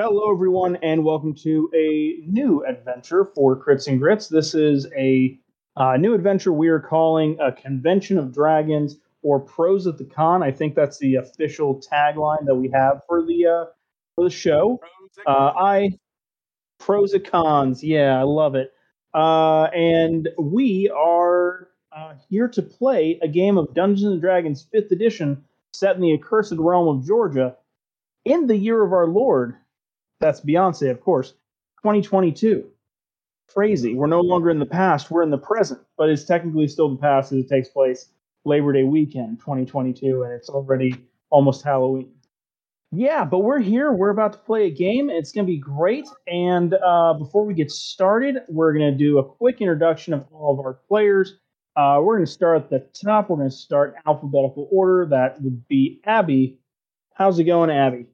Hello, everyone, and welcome to a new adventure for Crits and Grits. This is a uh, new adventure we are calling a Convention of Dragons or Pros at the Con. I think that's the official tagline that we have for the uh, for the show. Uh, I pros and cons, yeah, I love it. Uh, and we are uh, here to play a game of Dungeons and Dragons Fifth Edition, set in the accursed realm of Georgia, in the year of our Lord that's Beyonce, of course. 2022. Crazy. We're no longer in the past. We're in the present, but it's technically still the past as it takes place Labor Day weekend, 2022, and it's already almost Halloween. Yeah, but we're here. We're about to play a game. It's going to be great. And uh, before we get started, we're going to do a quick introduction of all of our players. Uh, we're going to start at the top. We're going to start alphabetical order. That would be Abby. How's it going, Abby?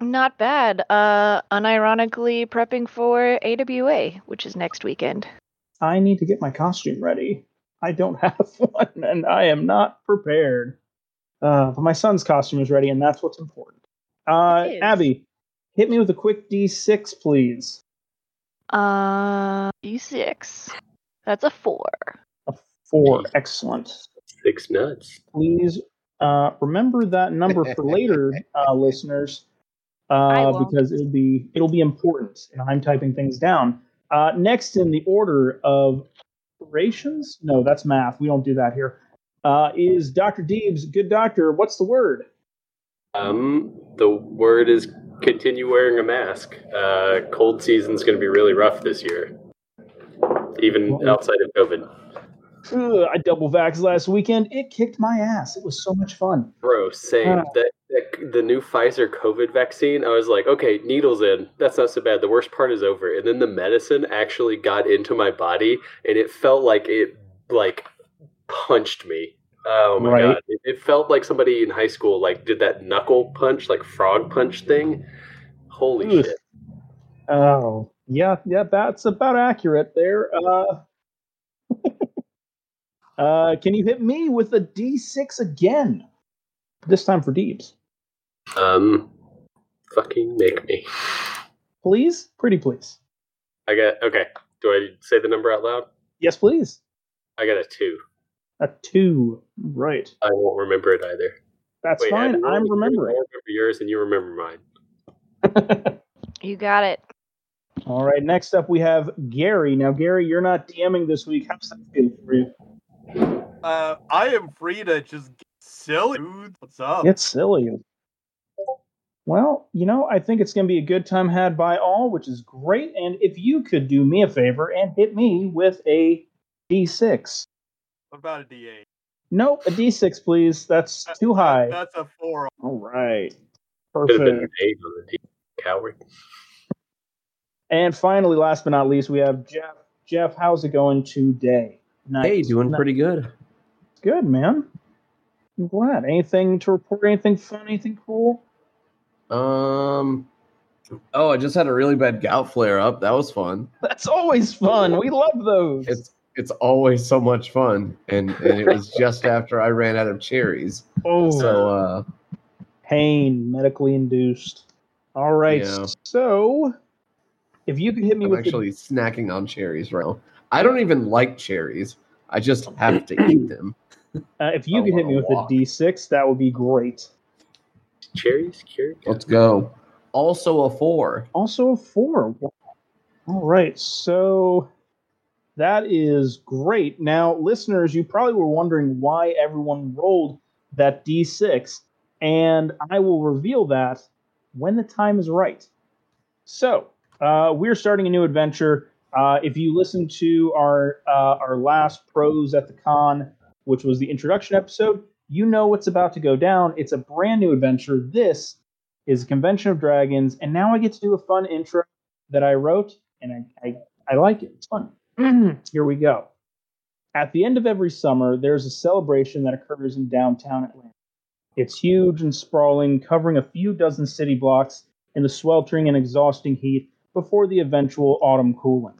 Not bad. Uh, unironically prepping for AWA, which is next weekend. I need to get my costume ready. I don't have one, and I am not prepared. Uh, but my son's costume is ready, and that's what's important. Uh, Abby, hit me with a quick D6, please. Uh, D6. That's a four. A four. Excellent. Six nuts. Please uh, remember that number for later, uh, listeners uh, because it'll be it'll be important, and I'm typing things down. Uh, next in the order of operations, no, that's math. We don't do that here. Uh, is Dr. Deebs, good doctor? What's the word? Um, the word is continue wearing a mask. Uh, cold season's going to be really rough this year, even outside of COVID. Ugh, I double vaxxed last weekend. It kicked my ass. It was so much fun. Bro, same. Uh, the, the, the new Pfizer COVID vaccine, I was like, okay, needles in. That's not so bad. The worst part is over. And then the medicine actually got into my body, and it felt like it like punched me. Oh my right. god! It, it, felt like somebody in high school like did that knuckle punch, like frog punch thing. Holy Oof. shit! Oh yeah, yeah, that's about accurate there. Uh, uh, can you hit me with a D6 again? This time for Deebs. Um, fucking make me. Please? Pretty please. I got, okay. Do I say the number out loud? Yes, please. I got a two. A two. Right. I won't remember it either. That's Wait, fine. I'm remembering. I remember yours and you remember mine. you got it. All right. Next up, we have Gary. Now, Gary, you're not DMing this week. How's that feel for you? Uh, I am free to just get silly. Dude. What's up? Get silly. Well, you know, I think it's going to be a good time had by all, which is great. And if you could do me a favor and hit me with a D6. What about a D8? Nope, a D6, please. That's too high. That's a four. All right. Perfect. Could have been an eight on the D. Coward. And finally, last but not least, we have Jeff. Jeff, how's it going today? Nice. Hey, doing nice. pretty good. Good, man. I'm glad. Anything to report? Anything fun? Anything cool? Um. Oh, I just had a really bad gout flare up. That was fun. That's always fun. We love those. It's it's always so much fun, and and it was just after I ran out of cherries. Oh, so uh, pain medically induced. All right, yeah. so if you could hit me I'm with actually the... snacking on cherries right now. I don't even like cherries. I just have to eat them. Uh, if you could hit me with walk. a D6, that would be great. Cherries, cherries. Let's go. Also a four. Also a four. All right, so that is great. Now, listeners, you probably were wondering why everyone rolled that D6, and I will reveal that when the time is right. So, uh, we're starting a new adventure. Uh, if you listen to our uh, our last pros at the con, which was the introduction episode, you know what's about to go down. It's a brand new adventure. This is a Convention of Dragons, and now I get to do a fun intro that I wrote, and I I, I like it. It's fun. Mm-hmm. Here we go. At the end of every summer, there's a celebration that occurs in downtown Atlanta. It's huge and sprawling, covering a few dozen city blocks in the sweltering and exhausting heat before the eventual autumn cooling.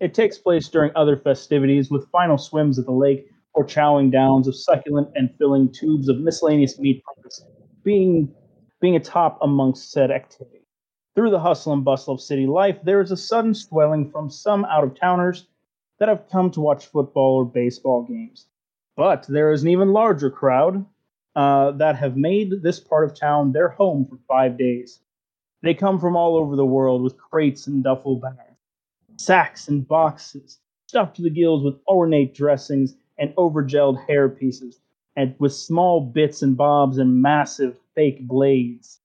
It takes place during other festivities with final swims at the lake or chowing downs of succulent and filling tubes of miscellaneous meat products being being a top amongst said activity. Through the hustle and bustle of city life, there is a sudden swelling from some out of towners that have come to watch football or baseball games. But there is an even larger crowd uh, that have made this part of town their home for five days. They come from all over the world with crates and duffel bags, sacks and boxes, stuffed to the gills with ornate dressings and overgelled hair pieces, and with small bits and bobs and massive fake blades.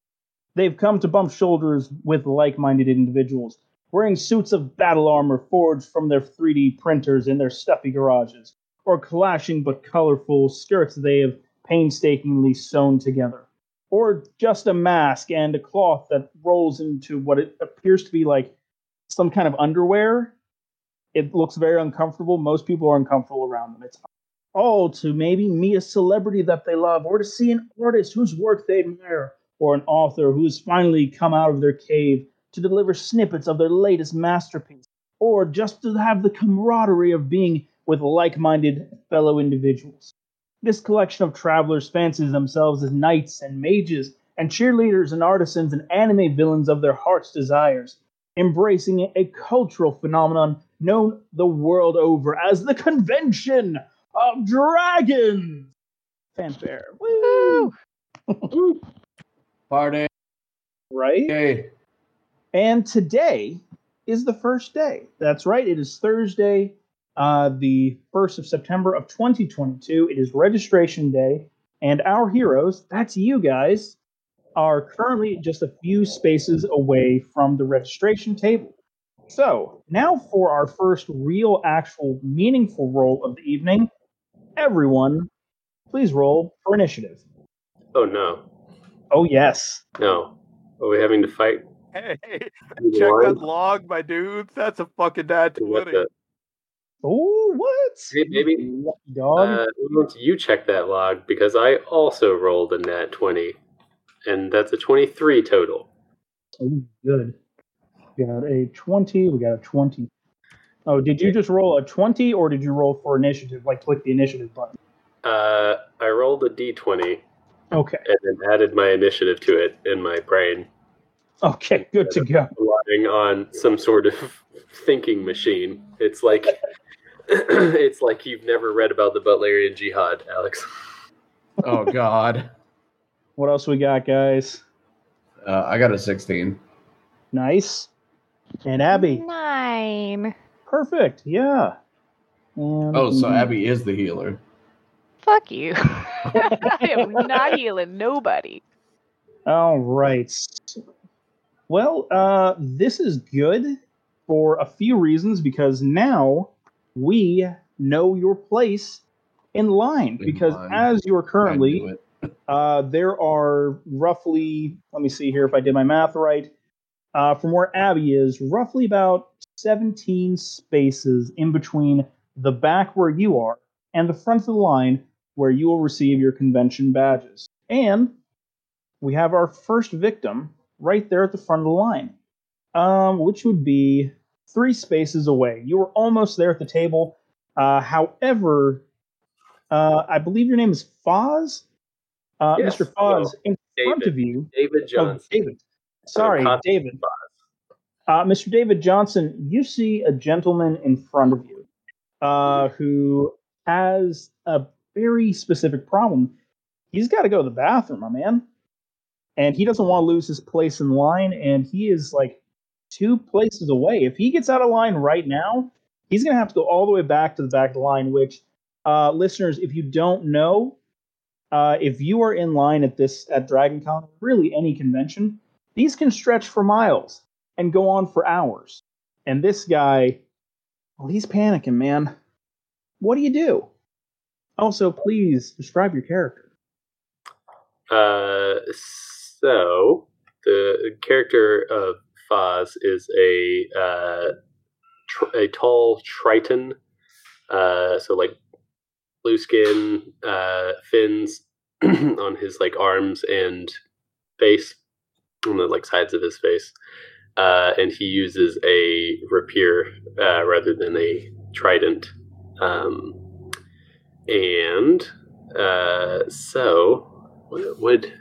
They've come to bump shoulders with like minded individuals, wearing suits of battle armor forged from their 3D printers in their stuffy garages, or clashing but colorful skirts they have painstakingly sewn together, or just a mask and a cloth that rolls into what it appears to be like some kind of underwear. It looks very uncomfortable. Most people are uncomfortable around them. It's all to maybe meet a celebrity that they love, or to see an artist whose work they admire, or an author who's finally come out of their cave to deliver snippets of their latest masterpiece, or just to have the camaraderie of being with like minded fellow individuals. This collection of travelers fancies themselves as knights and mages, and cheerleaders and artisans and anime villains of their heart's desires, embracing a cultural phenomenon known the world over as the Convention of Dragons. Fanfare. Woo! Party. Right? Hey. And today is the first day. That's right. It is Thursday, uh, the 1st of September of 2022. It is registration day. And our heroes, that's you guys, are currently just a few spaces away from the registration table. So, now for our first real, actual, meaningful roll of the evening. Everyone, please roll for initiative. Oh no, Oh, yes. no. Are we having to fight? Hey, Anyone? check that log, my dudes. That's a fucking nat What 20. the- Oh, what? Hey, baby. Lucky Dog. Uh, you check that log because I also rolled a nat 20, and that's a 23 total. Oh, good. We got a 20. We got a 20. Oh, did you just roll a 20 or did you roll for initiative? Like click the initiative button? Uh, I rolled a d20 Okay. and then added my initiative to it in my brain, Okay, good to go. relying on some sort of thinking machine. It's like it's like you've never read about the Butlerian Jihad, Alex. Oh God. What else we got, guys? Uh, I got a 16. Nice. And Abby. Nine. Perfect. Yeah. And Oh, so. Abby is the healer. Fuck you. I am not healing nobody. All right. Well, uh, this is good for a few reasons because now we know your place in line. In because line. as you're currently, uh, there are roughly, let me see here if I did my math right, uh, from where Abby is, roughly about 17 spaces in between the back where you are and the front of the line where you will receive your convention badges. And we have our first victim right there at the front of the line, um, which would be three spaces away. You were almost there at the table. Uh, however, uh, I believe your name is Foz. Uh, Yes, Mr. Foz, in front of you. David Oh, Johnson. David. Sorry, David. Uh, Mr. David Johnson, you see a gentleman in front of you uh, who has a very specific problem. He's got to go to the bathroom, my man. And he doesn't want to lose his place in line, and he is like two places away. If he gets out of line right now, he's going to have to go all the way back to the back of the line, which, uh, listeners, if you don't know, uh, if you are in line at this at Dragon Con, really any convention, these can stretch for miles and go on for hours. And this guy, well, he's panicking, man. What do you do? Also, please describe your character. Uh, so the character of Foz is a uh, tr- a tall Triton. Uh, so like blue skin, uh, fins on his like arms and face, on the like sides of his face. Uh, and he uses a rapier uh, rather than a trident. Um, and uh, so what would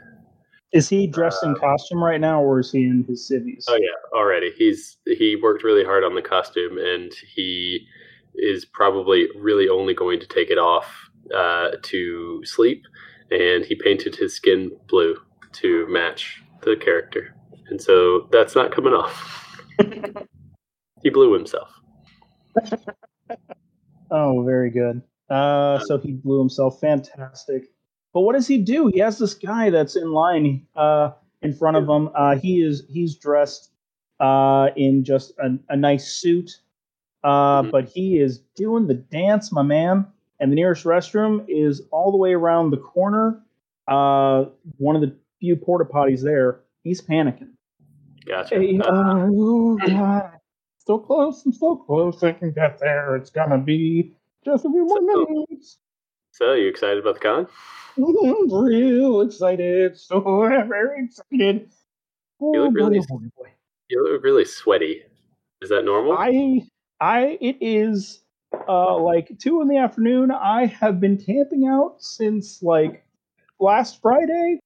Is he dressed in costume right now, or is he in his civvies? Oh yeah, already. He's he worked really hard on the costume, and he is probably really only going to take it off uh, to sleep. And he painted his skin blue to match the character, and so that's not coming off. he blew himself. Oh, very good. Uh, so he blew himself. Fantastic. But what does he do? He has this guy that's in line uh, in front of him. Uh, he is he's dressed uh, in just a, a nice suit, uh, Mhm. but he is doing the dance, my man. And the nearest restroom is all the way around the corner. Uh, one of the few porta potties there. He's panicking. Gotcha. Hey, Uh, oh God. So close, I'm so close. I can get there. It's gonna be just a few more So- minutes. so you excited about the con? I'm real excited. So very excited. Oh, look really- oh, boy, boy. You look really sweaty. Is that normal? I, I, it is uh, like two in the afternoon. I have been camping out since like last Friday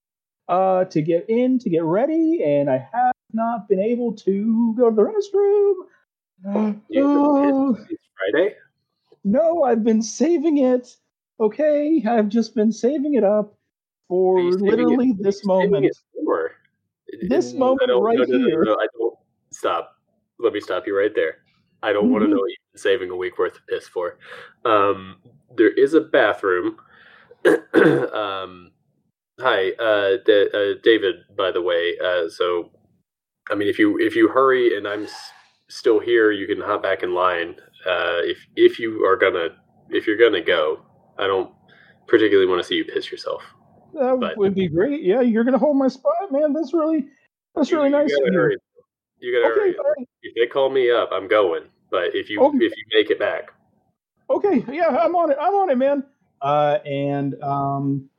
uh, to get in, to get ready, and I have not been able to go to the restroom. Oh. since Friday? No, I've been saving it. Okay, I've just been saving it up for saving it- literally this moment. This moment right no, no, here. I don't. Stop. Let me stop you right there. I don't want to know what you've been saving a week worth of piss for. Um, there is a bathroom. um, hi, uh, D- uh, David. By the way, uh, so I mean, if you if you hurry and I'm s- still here, you can hop back in line. Uh, if if you are gonna if you're gonna go, I don't particularly want to see you piss yourself. That but- would be great. Yeah, you're gonna hold my spot, man. That's really, that's You- really you nice gotta of you. hurry. You gotta Okay, hurry. right. If they call me up, I'm going. But if you Okay. if you make it back, okay, yeah, I'm on it. I'm on it, man. Uh, and um,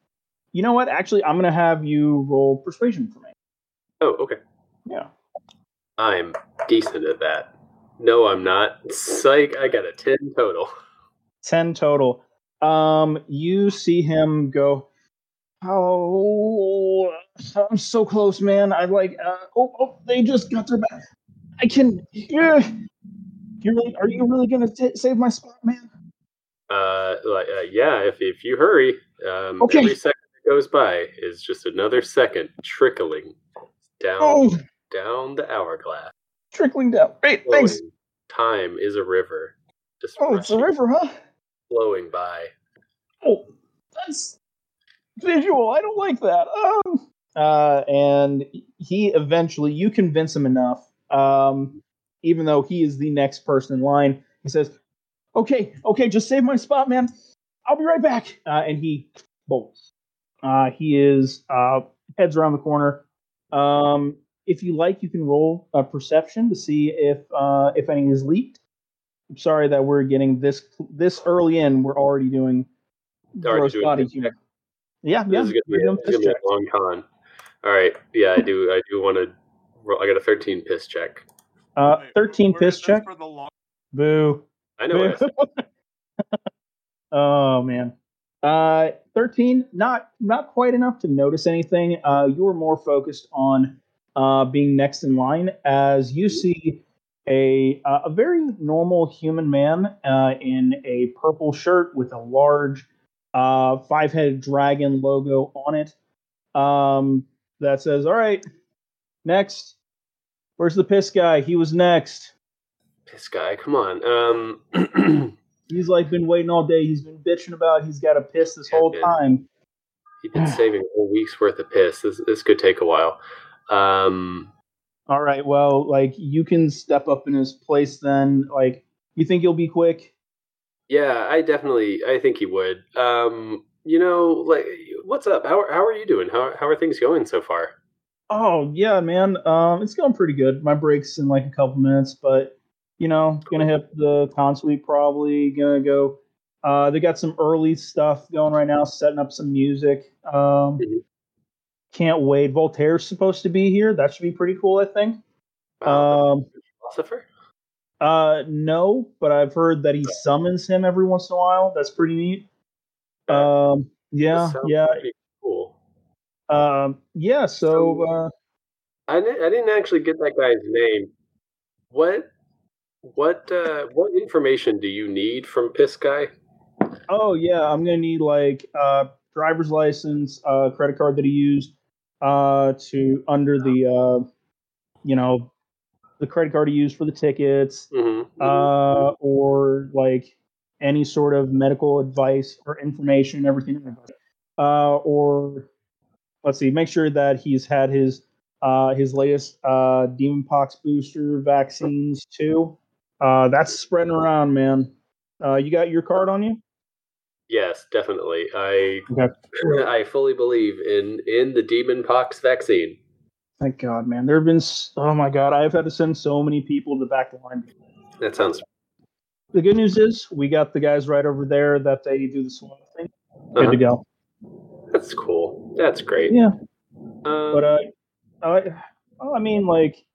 you know what? Actually, I'm gonna have you roll persuasion for me. oh okay, Yeah. I'm decent at that. No, I'm not. Psych, I got a ten total. 10 total. Um, you see him go, Oh, I'm so close, man. I like, uh, oh, oh, they just got their back. I can, yeah. You really, are you really gonna t- save my spot, man? Uh, like uh, yeah, if if you hurry, um, Okay. every second goes by is just another second trickling down Oh, down the hourglass. trickling down. Great, thanks. Time is a river, just Oh, it's a river, huh? flowing by. Oh, that's visual. I don't like that. Um, uh, and he eventually, you convince him enough. Um, even though he is the next person in line, he says, "Okay, okay, just save my spot, man. I'll be right back." Uh, and he bolts. Uh, he is uh, heads around the corner. Um, if you like, you can roll a perception to see if uh, if any is leaked. I'm sorry that we're getting this this early in. We're already doing Already gross doing body humor. check. Yeah, yeah. This is gonna be, a, this gonna be a long con. All right, yeah, I do. I do want to. I got a 13 piss check. Uh, thirteen where piss check. For the long- Boo. I know. What I said. oh man. Uh, thirteen. Not not quite enough to notice anything. Uh, you were more focused on uh, being next in line as you see a uh, a very normal human man uh, in a purple shirt with a large uh, five headed dragon logo on it. Um, that says, "All right, next." Where's the piss guy? He was next. Piss guy, come on. Um, He's like been waiting all day. He's been bitching about he's got to piss this Yeah, whole man. time. he's been saving a whole week's worth of piss. This this could take a while. Um, All right, well, like you can step up in his place then. Like, you think you'll be quick? yeah, I definitely. I think he would. Um, you know, like, what's up? How are- how are you doing? How how are things going so far? Oh yeah, man. Um, it's going pretty good. My break's in like a couple minutes, but you know, gonna hit the con suite probably. Gonna go. Uh, they got some early stuff going right now, setting up some music. Um, Mhm. can't wait. Voltaire's supposed to be here. That should be pretty cool, I think. Um, philosopher. Uh, no, but I've heard that he summons him every once in a while. That's pretty neat. Um, yeah, yeah. Cool. Um, yeah. So uh, I didn't, I didn't actually get that guy's name. What what uh, what information do you need from Piss Guy? oh yeah, I'm gonna need like uh, driver's license, uh, credit card that he used, uh, to under the uh, you know, the credit card he used for the tickets, Mm-hmm. uh, or like any sort of medical advice or information, everything. Uh, or let's see, make sure that he's had his uh, his latest uh, demon pox booster vaccines too. Uh, that's spreading around, man. Uh, you got your card on you? yes, definitely. I Okay. I fully believe in in the demon pox vaccine. Thank God, man. There have been oh my God, I've had to send so many people to the back line. That sounds The good news is we got the guys right over there that they do the swim thing. Good uh-huh. to go. that's cool. That's great. Yeah. Um, But uh, I, I mean, like,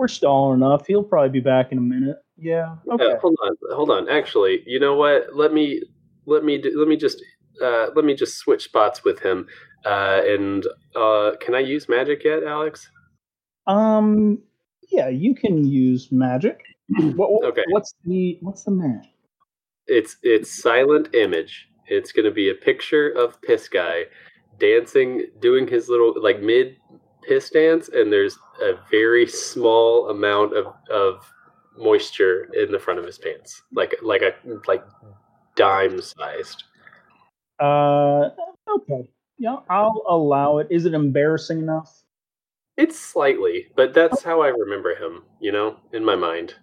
we're stalling enough. He'll probably be back in a minute. Yeah. Okay. Uh, hold on, hold on. Actually, you know what? Let me let me do, let me just uh, let me just switch spots with him. Uh, and uh, can I use magic yet, Alex? Um. Yeah, you can use magic. What, what- Okay. What's the What's the magic? It's it's silent image. It's going to be a picture of Piss Guy dancing, doing his little like mid piss dance, and there's a very small amount of of moisture in the front of his pants, like like a like dime sized. Uh. Okay. Yeah, I'll allow it. Is it embarrassing enough? It's slightly, but that's how I remember him, you know, in my mind.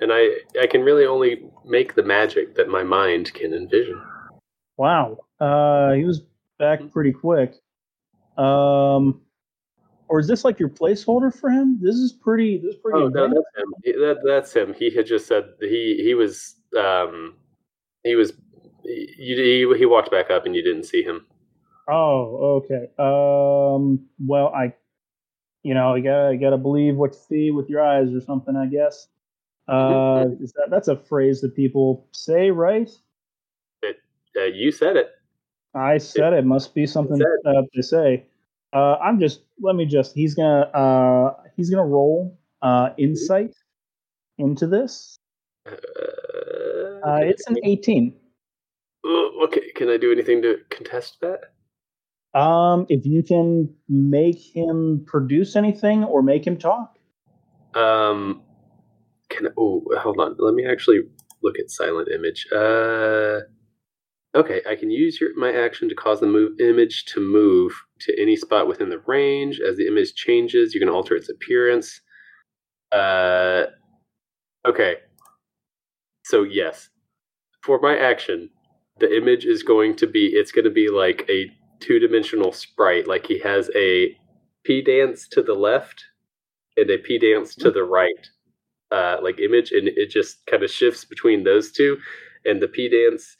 And I I can really only make the magic that my mind can envision. Wow. Uh, he was back pretty quick. Um, or is this like your placeholder for him? This is pretty. This is pretty. Oh no, that's him. He- That, that's him. He had just said he he was um he was he, he he walked back up and you didn't see him. Oh, okay. Um, well, I, you know, you gotta you gotta believe what you see with your eyes or something. I guess. Uh, is that that's a phrase that people say, right? Uh, you said it. I said it must be something said. uh, to say. Uh, I'm just let me just he's gonna uh he's gonna roll uh insight into this. Uh, Uh, it's an 18. Oh, okay. Can I do anything to contest that? Um, if you can make him produce anything or make him talk. Um, can oh hold on. Let me actually look at silent image. Uh, okay, I can use your my action to cause the move image to move to any spot within the range. As the image changes, you can alter its appearance. Uh, okay. So yes, for my action, the image is going to be it's going to be like a two dimensional sprite. Like he has a P dance to the left and a P dance to the right, uh, like image, and it just kind of shifts between those two. And the P dance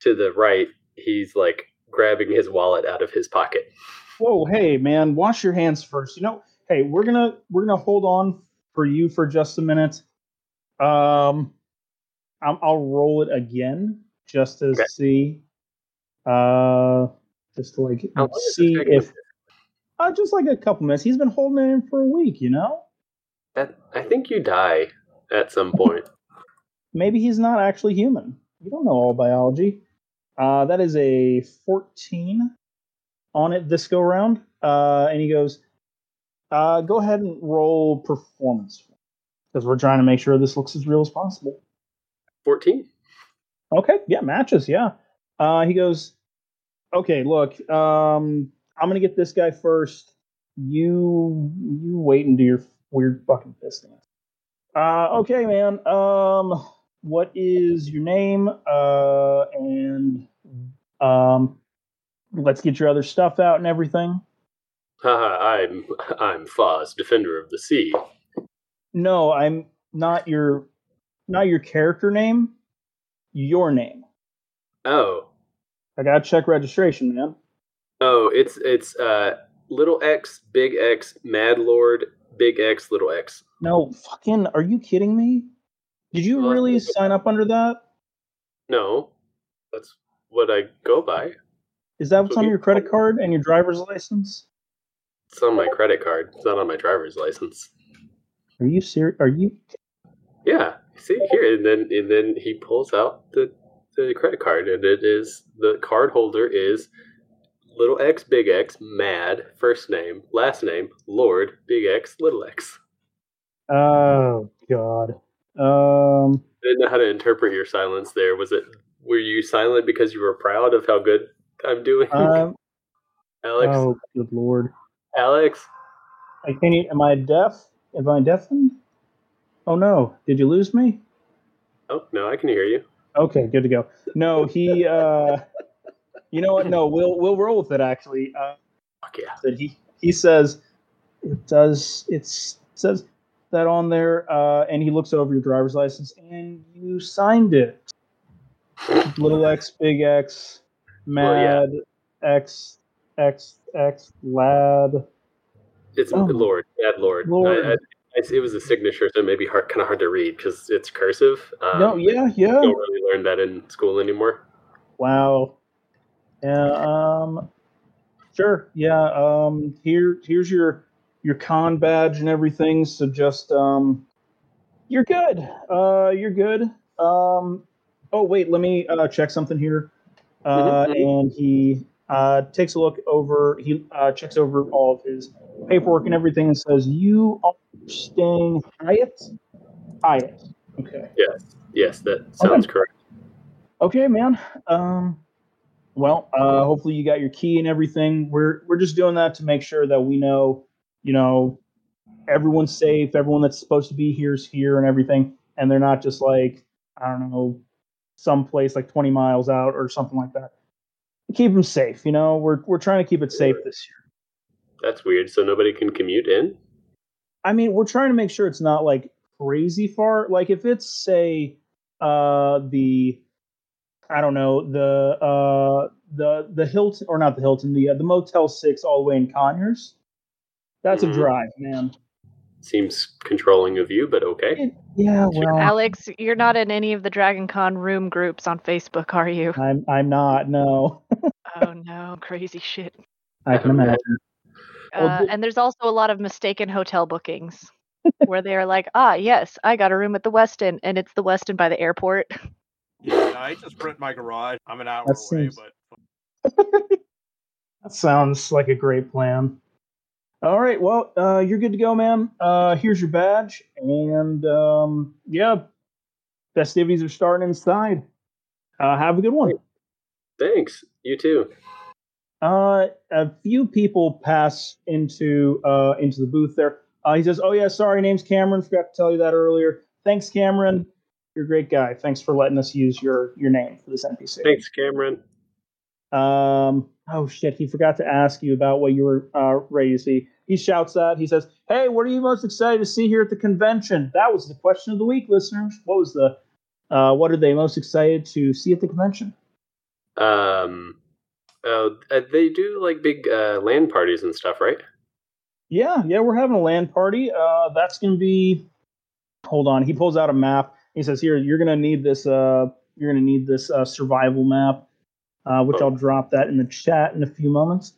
to the right, he's like grabbing his wallet out of his pocket. Whoa, hey man, wash your hands first. You know, hey, we're gonna we're gonna hold on for you for just a minute. Um, I'm, I'll roll it again just to Okay. see. Uh, just to like see if uh, just like a couple minutes. He's been holding it in for a week. You know, That, I think you die at some point. maybe he's not actually human. You don't know all biology. Uh, that is a 14 on it this go round. Uh, and he goes, uh, go ahead and roll performance because we're trying to make sure this looks as real as possible. Fourteen. Okay, yeah, matches, yeah. Uh, he goes, okay, look, um, I'm gonna get this guy first. You you wait and do your weird fucking dance. Uh, okay, man. Um, what is your name? Uh, and um, let's get your other stuff out and everything. Haha, I'm I'm Foz, defender of the sea. No, I'm not your not your character name. Your name. Oh, I gotta check registration, man. oh, it's it's uh little X, big X, Mad Lord, big X, little X. No, fucking, are you kidding me? Did you really sign up under that? No, that's what I go by. Is that what's on your credit card and your driver's license? It's on my credit card. It's not on my driver's license. Are you serious? Are you? Yeah. See here, and then and then he pulls out the the credit card, and it is the card holder is little X, big X, Mad, first name, last name, Lord, big X, little X. Oh God. Um. I didn't know how to interpret your silence there. Was it were you silent because you were proud of how good I'm doing? um Alex, oh, good lord. Alex, I can't. e- Am I deaf? Am I deafened? Oh no! Did you lose me? oh no, I can hear you. Okay, good to go. No, he. uh You know what? No, we'll we'll roll with it. Actually, uh, Fuck yeah. he he says it does. It says that on there, uh, and he looks over your driver's license, and you signed it. Little X, big X, Well, yeah. mad X, X, X, lad. It's Oh. Lord, Mad Lord. Lord. I, I, it was a signature, so it may be hard, kind of hard to read because it's cursive. Um, no, yeah, yeah. Don't really learn that in school anymore. Wow. Yeah. Um. Sure. Yeah. Um. Here. Here's your your con badge and everything. So just um. You're good. Uh. You're good. Um. Oh wait. Let me uh check something here. Uh. Mhm, And he uh takes a look over. He uh checks over all of his paperwork and everything and says, "You are staying Hyatt. Hyatt. Okay. Yes, yes, that sounds correct. Okay, man. Um, well, uh, hopefully you got your key and everything. We're we're just doing that to make sure that we know, you know, everyone's safe. Everyone that's supposed to be here is here and everything, and they're not just like I don't know, someplace like 20 miles out or something like that. Keep them safe. You know, we're we're trying to keep it safe this year. That's weird. So nobody can commute in. I mean, we're trying to make sure it's not like crazy far. Like if it's say uh the I don't know, the uh the the Hilton or not the Hilton, the uh, the Motel 6 all the way in Conyers. That's a drive, man. Seems controlling of you, but okay. Yeah, well, Alex, you're not in any of the Dragon Con room groups on Facebook, are you? I'm I'm not. No. oh no, crazy shit. I can imagine. Uh, and there's also a lot of mistaken hotel bookings where they are like, ah, yes, I got a room at the Westin, and it's the Westin by the airport. Yeah, I just rent my garage. I'm an hour That away, seems- but That sounds like a great plan. All right, well, uh, you're good to go, man. Uh, here's your badge, and um, yeah, festivities are starting inside. Uh, have a good one. Thanks. You too. Uh, a few people pass into uh, into the booth there. Uh, he says, "Oh yeah, sorry, name's Cameron. Forgot to tell you that earlier. Thanks, Cameron. You're a great guy. Thanks for letting us use your your name for this NPC." Thanks, Cameron. Um, oh shit, he forgot to ask you about what you were uh, ready to see. He shouts that. He says, "Hey, what are you most excited to see here at the convention?" That was the question of the week, listeners. What was the uh, what are they most excited to see at the convention? Um, uh, uh, they do like big uh, land parties and stuff, right? Yeah, yeah, we're having a land party. Uh, that's gonna be. Hold on. He pulls out a map. He says, "Here, you're gonna need this. Uh, you're gonna need this uh, survival map, uh, which Oh. I'll drop that in the chat in a few moments."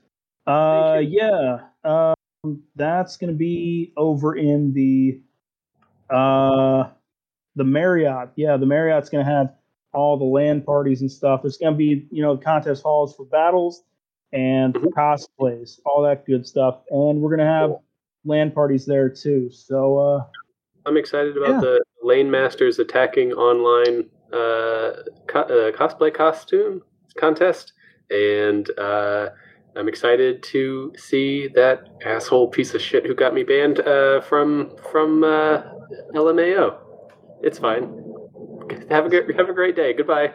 Uh, yeah. Um, that's gonna be over in the, uh, the Marriott. Yeah, the Marriott's gonna have all the land parties and stuff. There's gonna be, you know, contest halls for battles and for Mhm. cosplays, all that good stuff. And we're gonna have Cool. land parties there too. So uh, I'm excited about Yeah. the Lane Masters attacking online uh, co- uh, cosplay costume contest, and uh, I'm excited to see that asshole piece of shit who got me banned uh, from from uh, LMAO. It's fine. Have a good have a great day. Goodbye.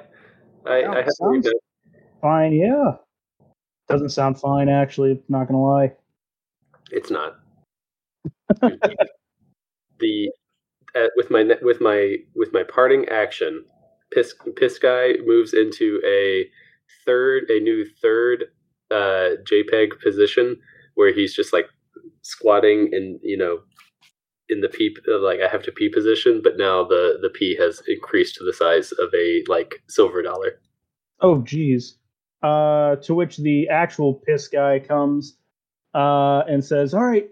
I, Yeah, I have to sounds- leave fine, yeah. Doesn't sound fine actually. Not gonna lie. It's not. the uh, with my with my with my parting action, piss piss guy moves into a third a new third uh, JPEG position where he's just like squatting and you know in the P uh, like I have to P position, but now the the P has increased to the size of a like silver dollar. Oh geez. Uh, to which the actual piss guy comes uh, and says, "All right,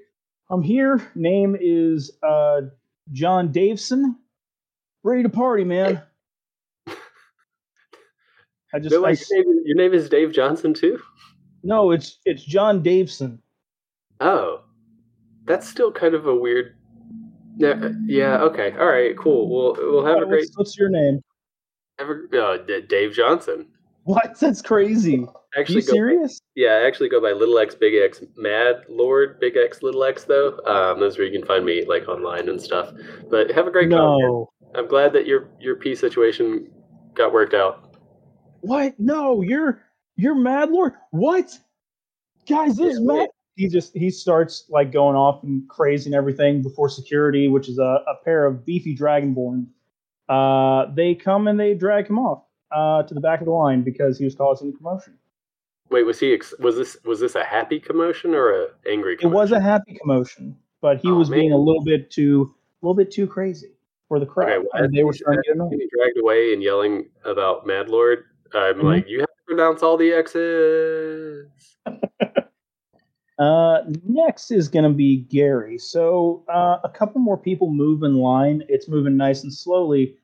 I'm here. Name is uh, John Davison. Ready to party, man." I just, No, I your, name, your name is Dave Johnson too. no, it's it's John Davison. Oh, that's still kind of a weird. Yeah, yeah. Okay. All right. Cool. We'll we'll have a great. What's, what's your name? Have a, uh, Dave Johnson. What? That's crazy. Are you Actually, go, serious? yeah. I actually go by Little X Big X Mad Lord Big X Little X though. Um, that's where you can find me like online and stuff. But have a great. No. I'm glad that your your P situation got worked out. What? No, you're you're Mad Lord. What? Guys, this is Yeah, Mad. wait. He just he starts like going off and crazy and everything before security, which is a, a pair of beefy dragonborn. Uh, they come and they drag him off uh, to the back of the line because he was causing a commotion. Wait, was he? Ex- was this was this a happy commotion or a angry? It was a happy commotion, but he Oh, was being a little bit too a little bit too crazy for the crowd. Okay, well, and they were he's- starting to get as annoyed. he's getting dragged away and yelling about Mad Lord. I'm Mhm. like, you have to pronounce all the X's. Uh, next is going to be Gary. So uh, a couple more people move in line. It's moving nice and slowly.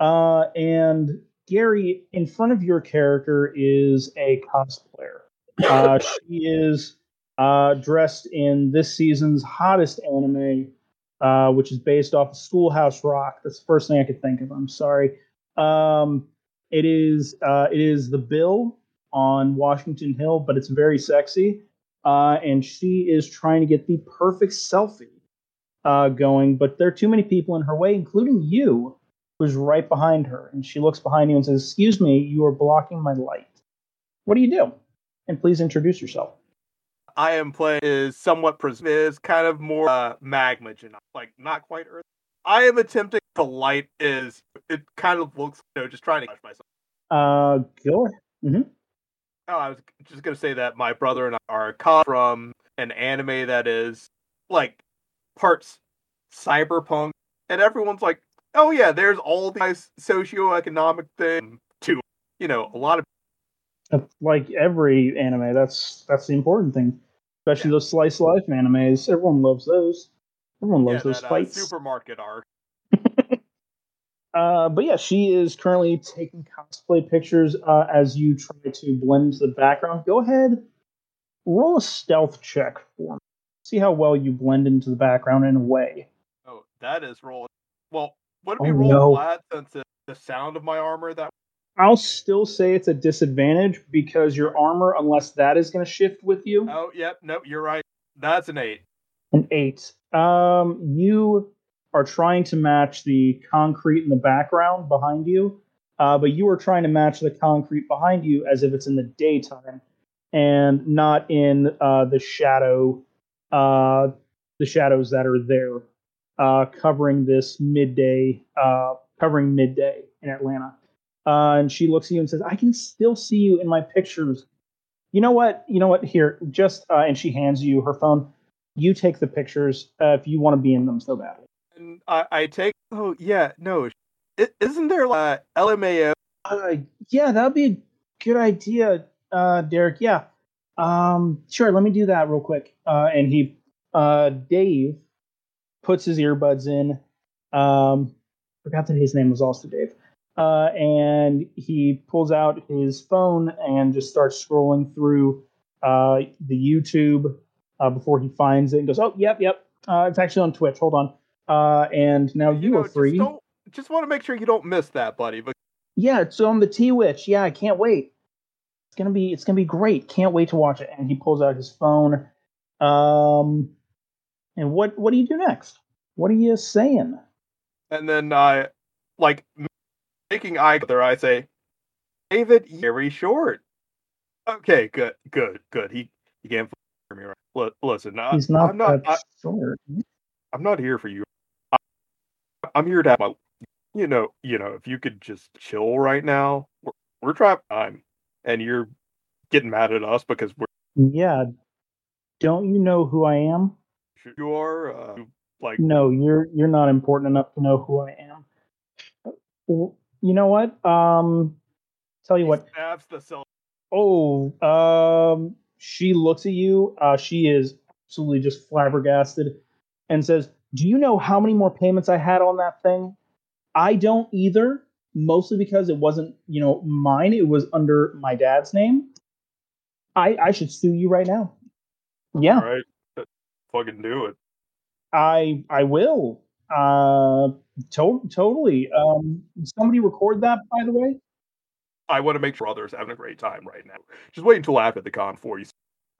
Uh, and Gary, in front of your character is a cosplayer. Uh, she is uh, dressed in this season's hottest anime, uh, which is based off of Schoolhouse Rock. That's the first thing I could think of. I'm sorry. Um, it is uh, it is the Bill on Washington Hill, but it's very sexy uh, and she is trying to get the perfect selfie uh, going, but there are too many people in her way, including you, who's right behind her. And she looks behind you and says, "Excuse me, you are blocking my light. What do you do?" And please introduce yourself. I am playing is somewhat pres- is kind of more uh, magma, like not quite Earth. I am attempting to light is it kind of looks you know just trying to touch myself. Uh, go ahead. Oh, I was just gonna say that my brother and I are caught from an anime that is like parts cyberpunk, and everyone's like, "Oh yeah, there's all these socioeconomic thing to you know a lot of like every anime. That's that's the important thing, especially those slice of life animes. Everyone loves those. Everyone loves yeah, those that, uh, fights. supermarket art." Uh, but yeah, she is currently taking cosplay pictures uh, as you try to blend into the background. Go ahead, roll a stealth check for me. See how well you blend into the background in a way. Oh, that is roll. Well, would it be Oh, rolled no. flat since the sound of my armor that I'll still say it's a disadvantage because your armor, unless that is going to shift with you, Oh, yep, no, you're right. That's an eight. An eight. Um, you are trying to match the concrete in the background behind you, uh, but you are trying to match the concrete behind you as if it's in the daytime and not in uh, the shadow, uh, the shadows that are there, uh, covering this midday, uh, covering midday in Atlanta. Uh, and she looks at you and says, "I can still see you in my pictures." You know what? You know what? Here, just and she hands you her phone you take the pictures uh, if you want to be in them so badly. And I, I take. Oh yeah, no. is isn't there like uh, LMAO? Uh, yeah, that'd be a good idea, uh, Derek. Yeah, um, sure. Let me do that real quick. Uh, and he, uh, Dave, puts his earbuds in. Um, forgot that his name was also Dave. Uh, and he pulls out his phone and just starts scrolling through uh, the YouTube uh, before he finds it and goes, "Oh, yep, yep. Uh, it's actually on Twitch. Hold on." Uh, and now you, know, are free. Just, just want to make sure you don't miss that, buddy. But Yeah, it's on the T Witch. Yeah, I can't wait. It's gonna be it's gonna be great. Can't wait to watch it. And he pulls out his phone. Um, and what what do you do next? What are you saying? and then I like making eye there. I say, David, very short. Okay, good, good, good. He he can't right. Li- Listen, I, He's not I'm not. I, short. I'm not here for you. I, I'm here to have my, you know, you know. If you could just chill right now, we're, we're trapped time, and you're getting mad at us because we're Yeah. Don't you know who I am? you are uh, like No, you're you're not important enough to know who I am. You know what? Um, tell you what. Stabs the cell. Oh, um, she looks at you. Uh, she is absolutely just flabbergasted and says, Do you know how many more payments I had on that thing? I don't either, mostly because it wasn't, you know, mine. It was under my dad's name. I I should sue you right now. Yeah. All right, fucking do it. I I will. Uh, to- totally. Um, somebody record that, by the way. I want to make sure others having a great time right now. Just wait until after the con for you.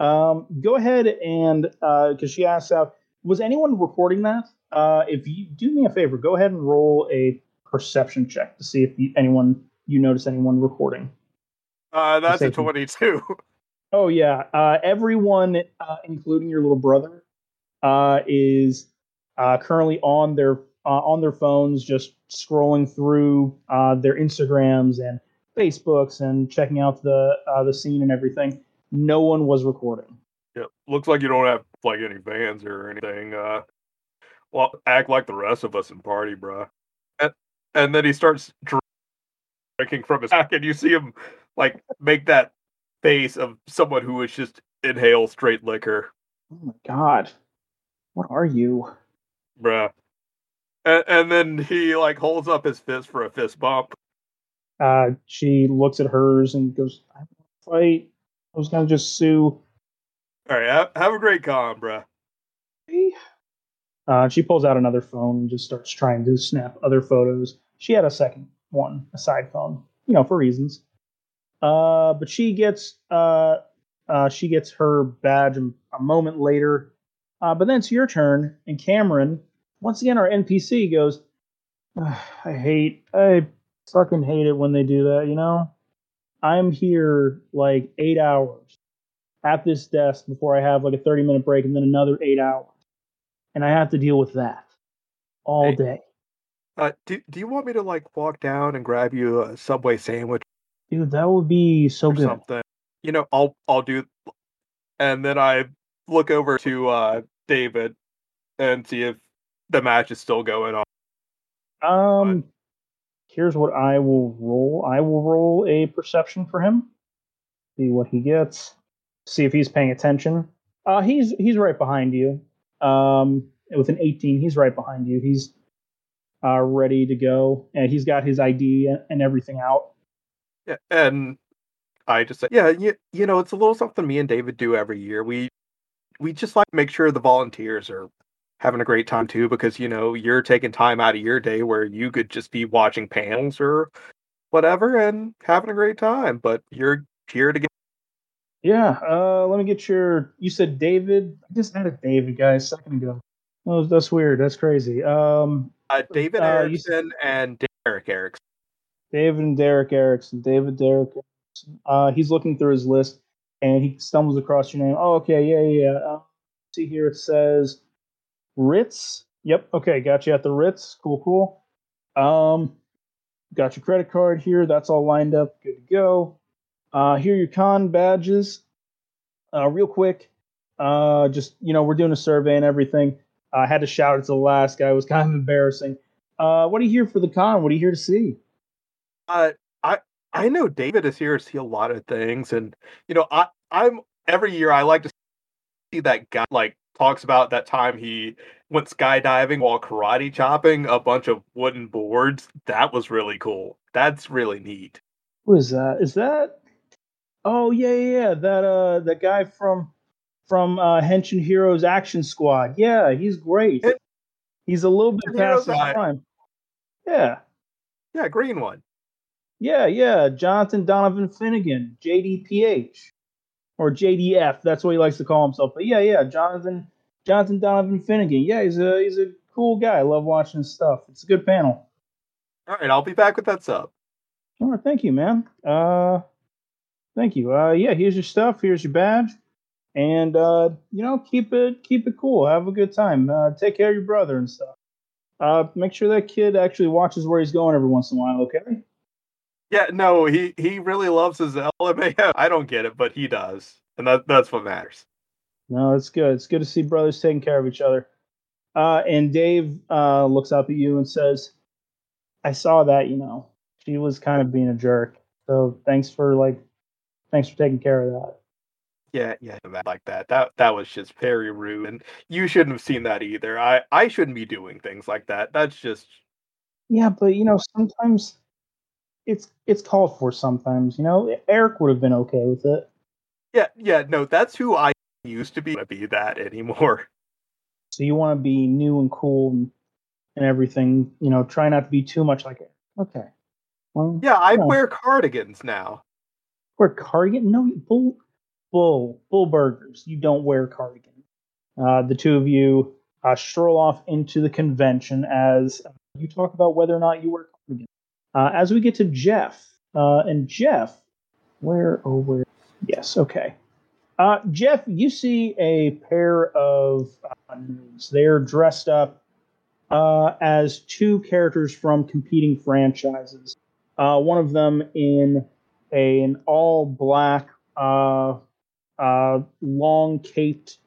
Um, go ahead and because uh, she asks out, was anyone recording that? Uh, if you do me a favor, go ahead and roll a perception check to see if you, anyone you notice anyone recording. Uh, that's a twenty-two. Oh yeah, uh, everyone, uh, including your little brother, uh, is uh, currently on their uh, on their phones, just scrolling through uh, their Instagrams and Facebooks and checking out the the scene and everything. No one was recording. Yeah, looks like you don't have like any fans or anything. Uh, well, act like the rest of us and party, bruh. And, and then he starts drinking from his back, and you see him like make that face of someone who is just inhale straight liquor. Oh my god. What are you? Bruh. And, and then he like holds up his fist for a fist bump. Uh she looks at hers and goes, I want to fight. I was gonna just sue. Alright, have, have a great con, bruh. Uh, she pulls out another phone and just starts trying to snap other photos. She had a second one, a side phone, you know, for reasons. Uh, but she gets uh, uh, she gets her badge a moment later. Uh, but then it's your turn, and Cameron, once again, our NPC goes, "I hate, I fucking hate it when they do that." You know, I'm here like eight hours at this desk before I have like a 30 minute break, and then another eight hours, and I have to deal with that all Hey. day. Uh, do, do you want me to like walk down and grab you a Subway sandwich Dude, that would be so good. something? You know, I'll I'll do. And then I look over to uh, David and see if the match is still going on. Um, here's what I will roll. I will roll a perception for him. See what he gets. See if he's paying attention. Uh, he's he's right behind you. Um, with an 18, he's right behind you. He's uh, ready to go, and he's got his ID and, everything out. Yeah, and I just said, yeah, you, you know, it's a little something me and David do every year. We we just like make sure the volunteers are having a great time too, because you know you're taking time out of your day where you could just be watching panels or whatever and having a great time, but you're here to get. Yeah. Uh, let me get your. You said David. I just had a David guy a second ago. Oh, that's weird. That's crazy. Um, Uh, David Uh, Erickson and Derek Erickson. David and Derek Erickson. David Derek Erickson. Uh, he's looking through his list and he stumbles across your name. Oh, okay, yeah, yeah. yeah. Uh, see here, it says Ritz. Yep. Okay, got you at the Ritz. Cool, cool. Um, got your credit card here. That's all lined up. Good to go. Uh, here are your con badges. Uh, real quick. Uh, just you know, we're doing a survey and everything. I had to shout it to the last guy. It was kind of embarrassing. Uh, what are you here for the con? What are you here to see? Uh, I I know David is here to see a lot of things, and you know, I I'm every year I like to see that guy like talks about that time he went skydiving while karate chopping a bunch of wooden boards. That was really cool. That's really neat. Who is that? Is that? Oh yeah, yeah, yeah. That uh, the guy from from uh, Henshin Heroes Action Squad. Yeah, he's great. It- He's a little bit past his prime. Yeah, Yeah, green one. yeah, yeah. Jonathan Donovan Finnegan, JDPH, or JDF. That's what he likes to call himself. But yeah, yeah, Jonathan Jonathan Donovan Finnegan. Yeah, he's a he's a cool guy. I love watching his stuff. It's a good panel. All right, I'll be back with that sub. All right, thank you, man. Uh, thank you. Uh, yeah, here's your stuff. Here's your badge, and uh, you know, keep it keep it cool. Have a good time. Uh, take care of your brother and stuff. Uh, make sure that kid actually watches where he's going every once in a while. Okay. Yeah, no, he he really loves his LMAO. I don't get it, but he does, and that that's what matters. No, it's good. It's good to see brothers taking care of each other. Uh, and Dave uh, looks up at you and says, "I saw that. You know, she was kind of being a jerk. So thanks for like, Thanks for taking care of that. Yeah, yeah, like that. That that was just very rude, and you shouldn't have seen that either. I I shouldn't be doing things like that. That's just Yeah, but you know, sometimes it's it's called for. Sometimes, you know, Eric would have been okay with it. yeah, yeah. No, that's who I used to be. To be that anymore. So you want to be new and cool and, and everything. You know, try not to be too much like it. Okay. Well, Yeah, I Yeah. wear cardigans now. wear cardigan. No, bull, bull, bull burgers. You don't wear cardigan. Uh, the two of you uh, stroll off into the convention as uh, you talk about whether or not you wear. Uh, as we get to Jeff, uh, and Jeff, where oh where? Yes, okay. Uh, Jeff, you see a pair of uh. They're dressed up uh, as two characters from competing franchises. Uh, one of them in a, an all black, long caped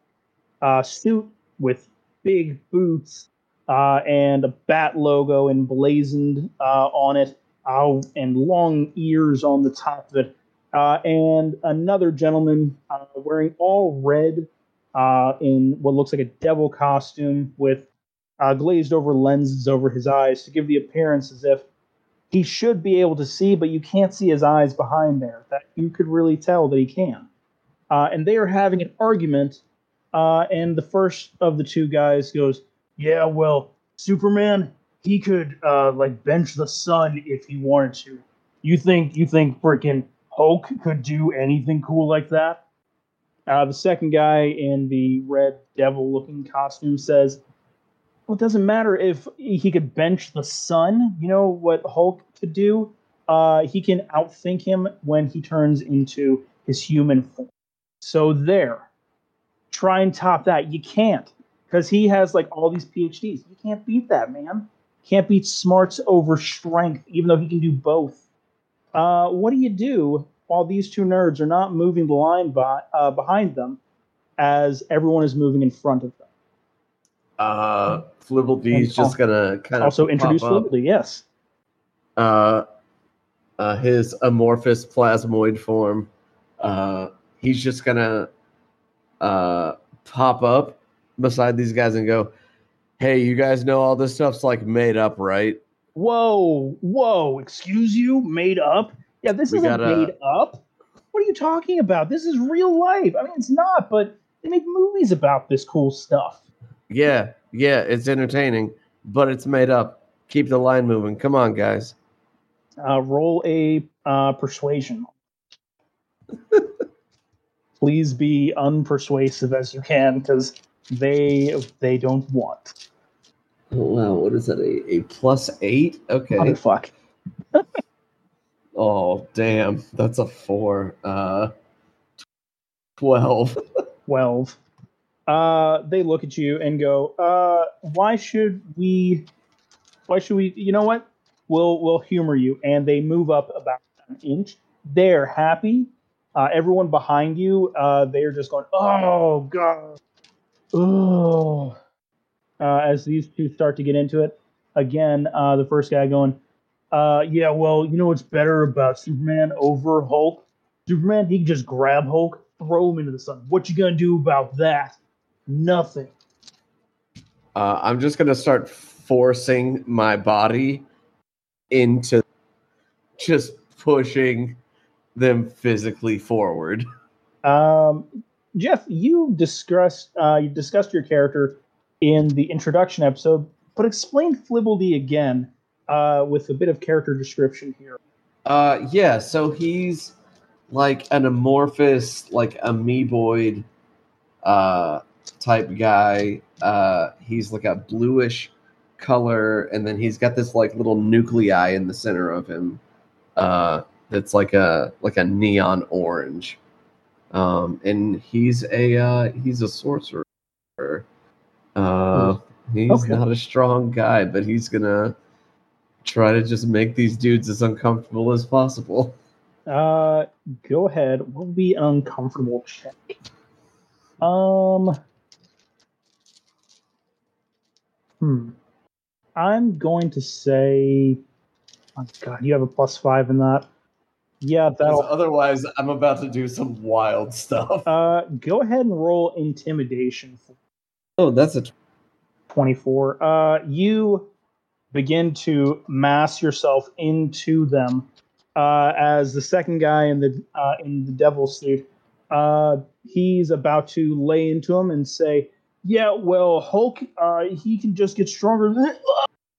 suit with big boots uh, and a bat logo emblazoned uh, on it, uh, and long ears on the top of it. Uh, and another gentleman uh, wearing all red uh, in what looks like a devil costume with glazed over lenses over his eyes to give the appearance as if he should be able to see, but you can't see his eyes behind there. That you could really tell that he can. And they are having an argument, and the first of the two guys goes, "Yeah, well, Superman, he could uh, like bench the sun if he wanted to. You think you think freaking Hulk could do anything cool like that?" Uh, the second guy in the red devil-looking costume says, well, it doesn't matter if he could bench the sun. You know what Hulk could do? Uh, he can outthink him when he turns into his human form. So there. Try and top that. You can't. Because he has like all these PhDs. You can't beat that, man. Can't beat smarts over strength, even though he can do both. Uh, what do you do while these two nerds are not moving the line by, uh, behind them as everyone is moving in front of them? Uh, D's just gonna kind of also introduce pop yes. uh, uh, his amorphous plasmoid form. Uh, he's just gonna uh, pop up beside these guys and go, "Hey, you guys know all this stuff's like made up, right?" Whoa, whoa, excuse you, made up? Yeah, this We isn't gotta- made up. What are you talking about? This is real life. I mean, it's not, but they make movies about this cool stuff. Yeah, yeah, it's entertaining, but it's made up. Keep the line moving. Come on, guys. Uh, roll a uh, persuasion. Please be unpersuasive as you can, because they they don't want. Oh, wow, what is that? A, a plus eight? Okay. Motherfuck. Oh, damn. That's a four. Uh, 12. 12. Uh, they look at you and go, uh, why should we, why should we, you know what? We'll, we'll humor you. And they move up about an inch. They're happy. Uh, everyone behind you, uh, they're just going, oh, God. Oh. Uh, as these two start to get into it, again, uh, the first guy going, uh, yeah, well, you know what's better about Superman over Hulk? Superman, he can just grab Hulk, throw him into the sun. What you gonna do about that? Nothing. Uh, I'm just to start forcing my body into just pushing them physically forward. Um, Jeff, you discussed uh, you discussed your character in the introduction episode, but explain Flibbledy again uh, with a bit of character description here. Uh, yeah, so he's like an amorphous, like amoeboid uh, type guy. Uh, he's like a bluish color, and then he's got this like little nuclei in the center of him. Uh, that's like a like a neon orange. Um, and he's a uh, he's a sorcerer. Uh, he's Okay. not a strong guy, but he's gonna try to just make these dudes as uncomfortable as possible. Uh, go ahead. What would be an uncomfortable check? Um. Hmm. I'm going to say. Oh God, you have a plus five in that. Yeah, 'Cause that'll. otherwise, I'm about to do some wild stuff. Uh, go ahead and roll intimidation oh, that's a 24. Uh, you begin to mass yourself into them uh, as the second guy in the uh, in the devil suit. Uh, he's about to lay into him and say, "Yeah, well, Hulk, uh, he can just get stronger." than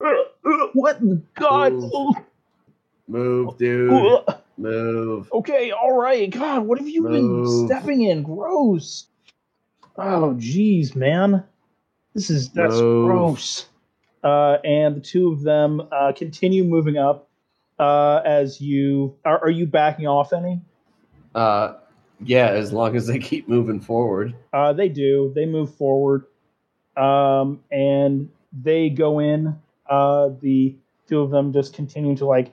What? in God. move, dude. Move. Okay, all right. God, what have you been stepping in? Gross. Oh, jeez, man. This is that's Move. gross. Uh, and the two of them uh, continue moving up. Uh, as you are, are you backing off any? Uh, yeah, as long as they keep moving forward. Uh, they do. They move forward, um, and they go in. Uh, the two of them just continue to like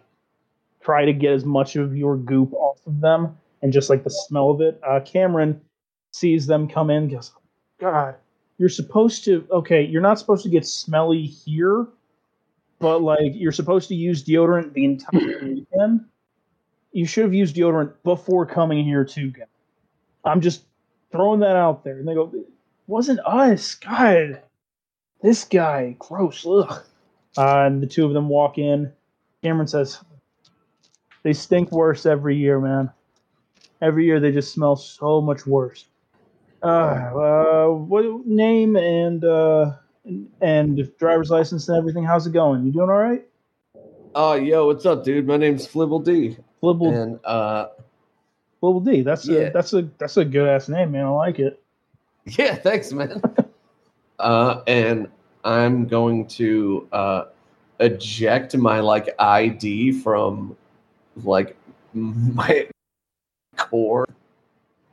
try to get as much of your goop off of them, and just like the smell of it. Uh, Cameron sees them come in. Goes, God, you're supposed to. Okay, you're not supposed to get smelly here, but like you're supposed to use deodorant the entire weekend. You should have used deodorant before coming here too, guys. I'm just throwing that out there. And they go, wasn't us. God, this guy, gross. Ugh. Uh, and the two of them walk in. Cameron says, they stink worse every year, man. Every year they just smell so much worse. Uh, uh, what name and uh, and, and driver's license and everything? How's it going? You doing all right? Oh, yo, what's up, dude? My name's Flibble D. Flibble, And uh, Flibble D. That's Yeah. a that's a that's a good ass name, man. I like it. yeah, thanks, man. uh, and I'm going to uh, eject my like ID from like my core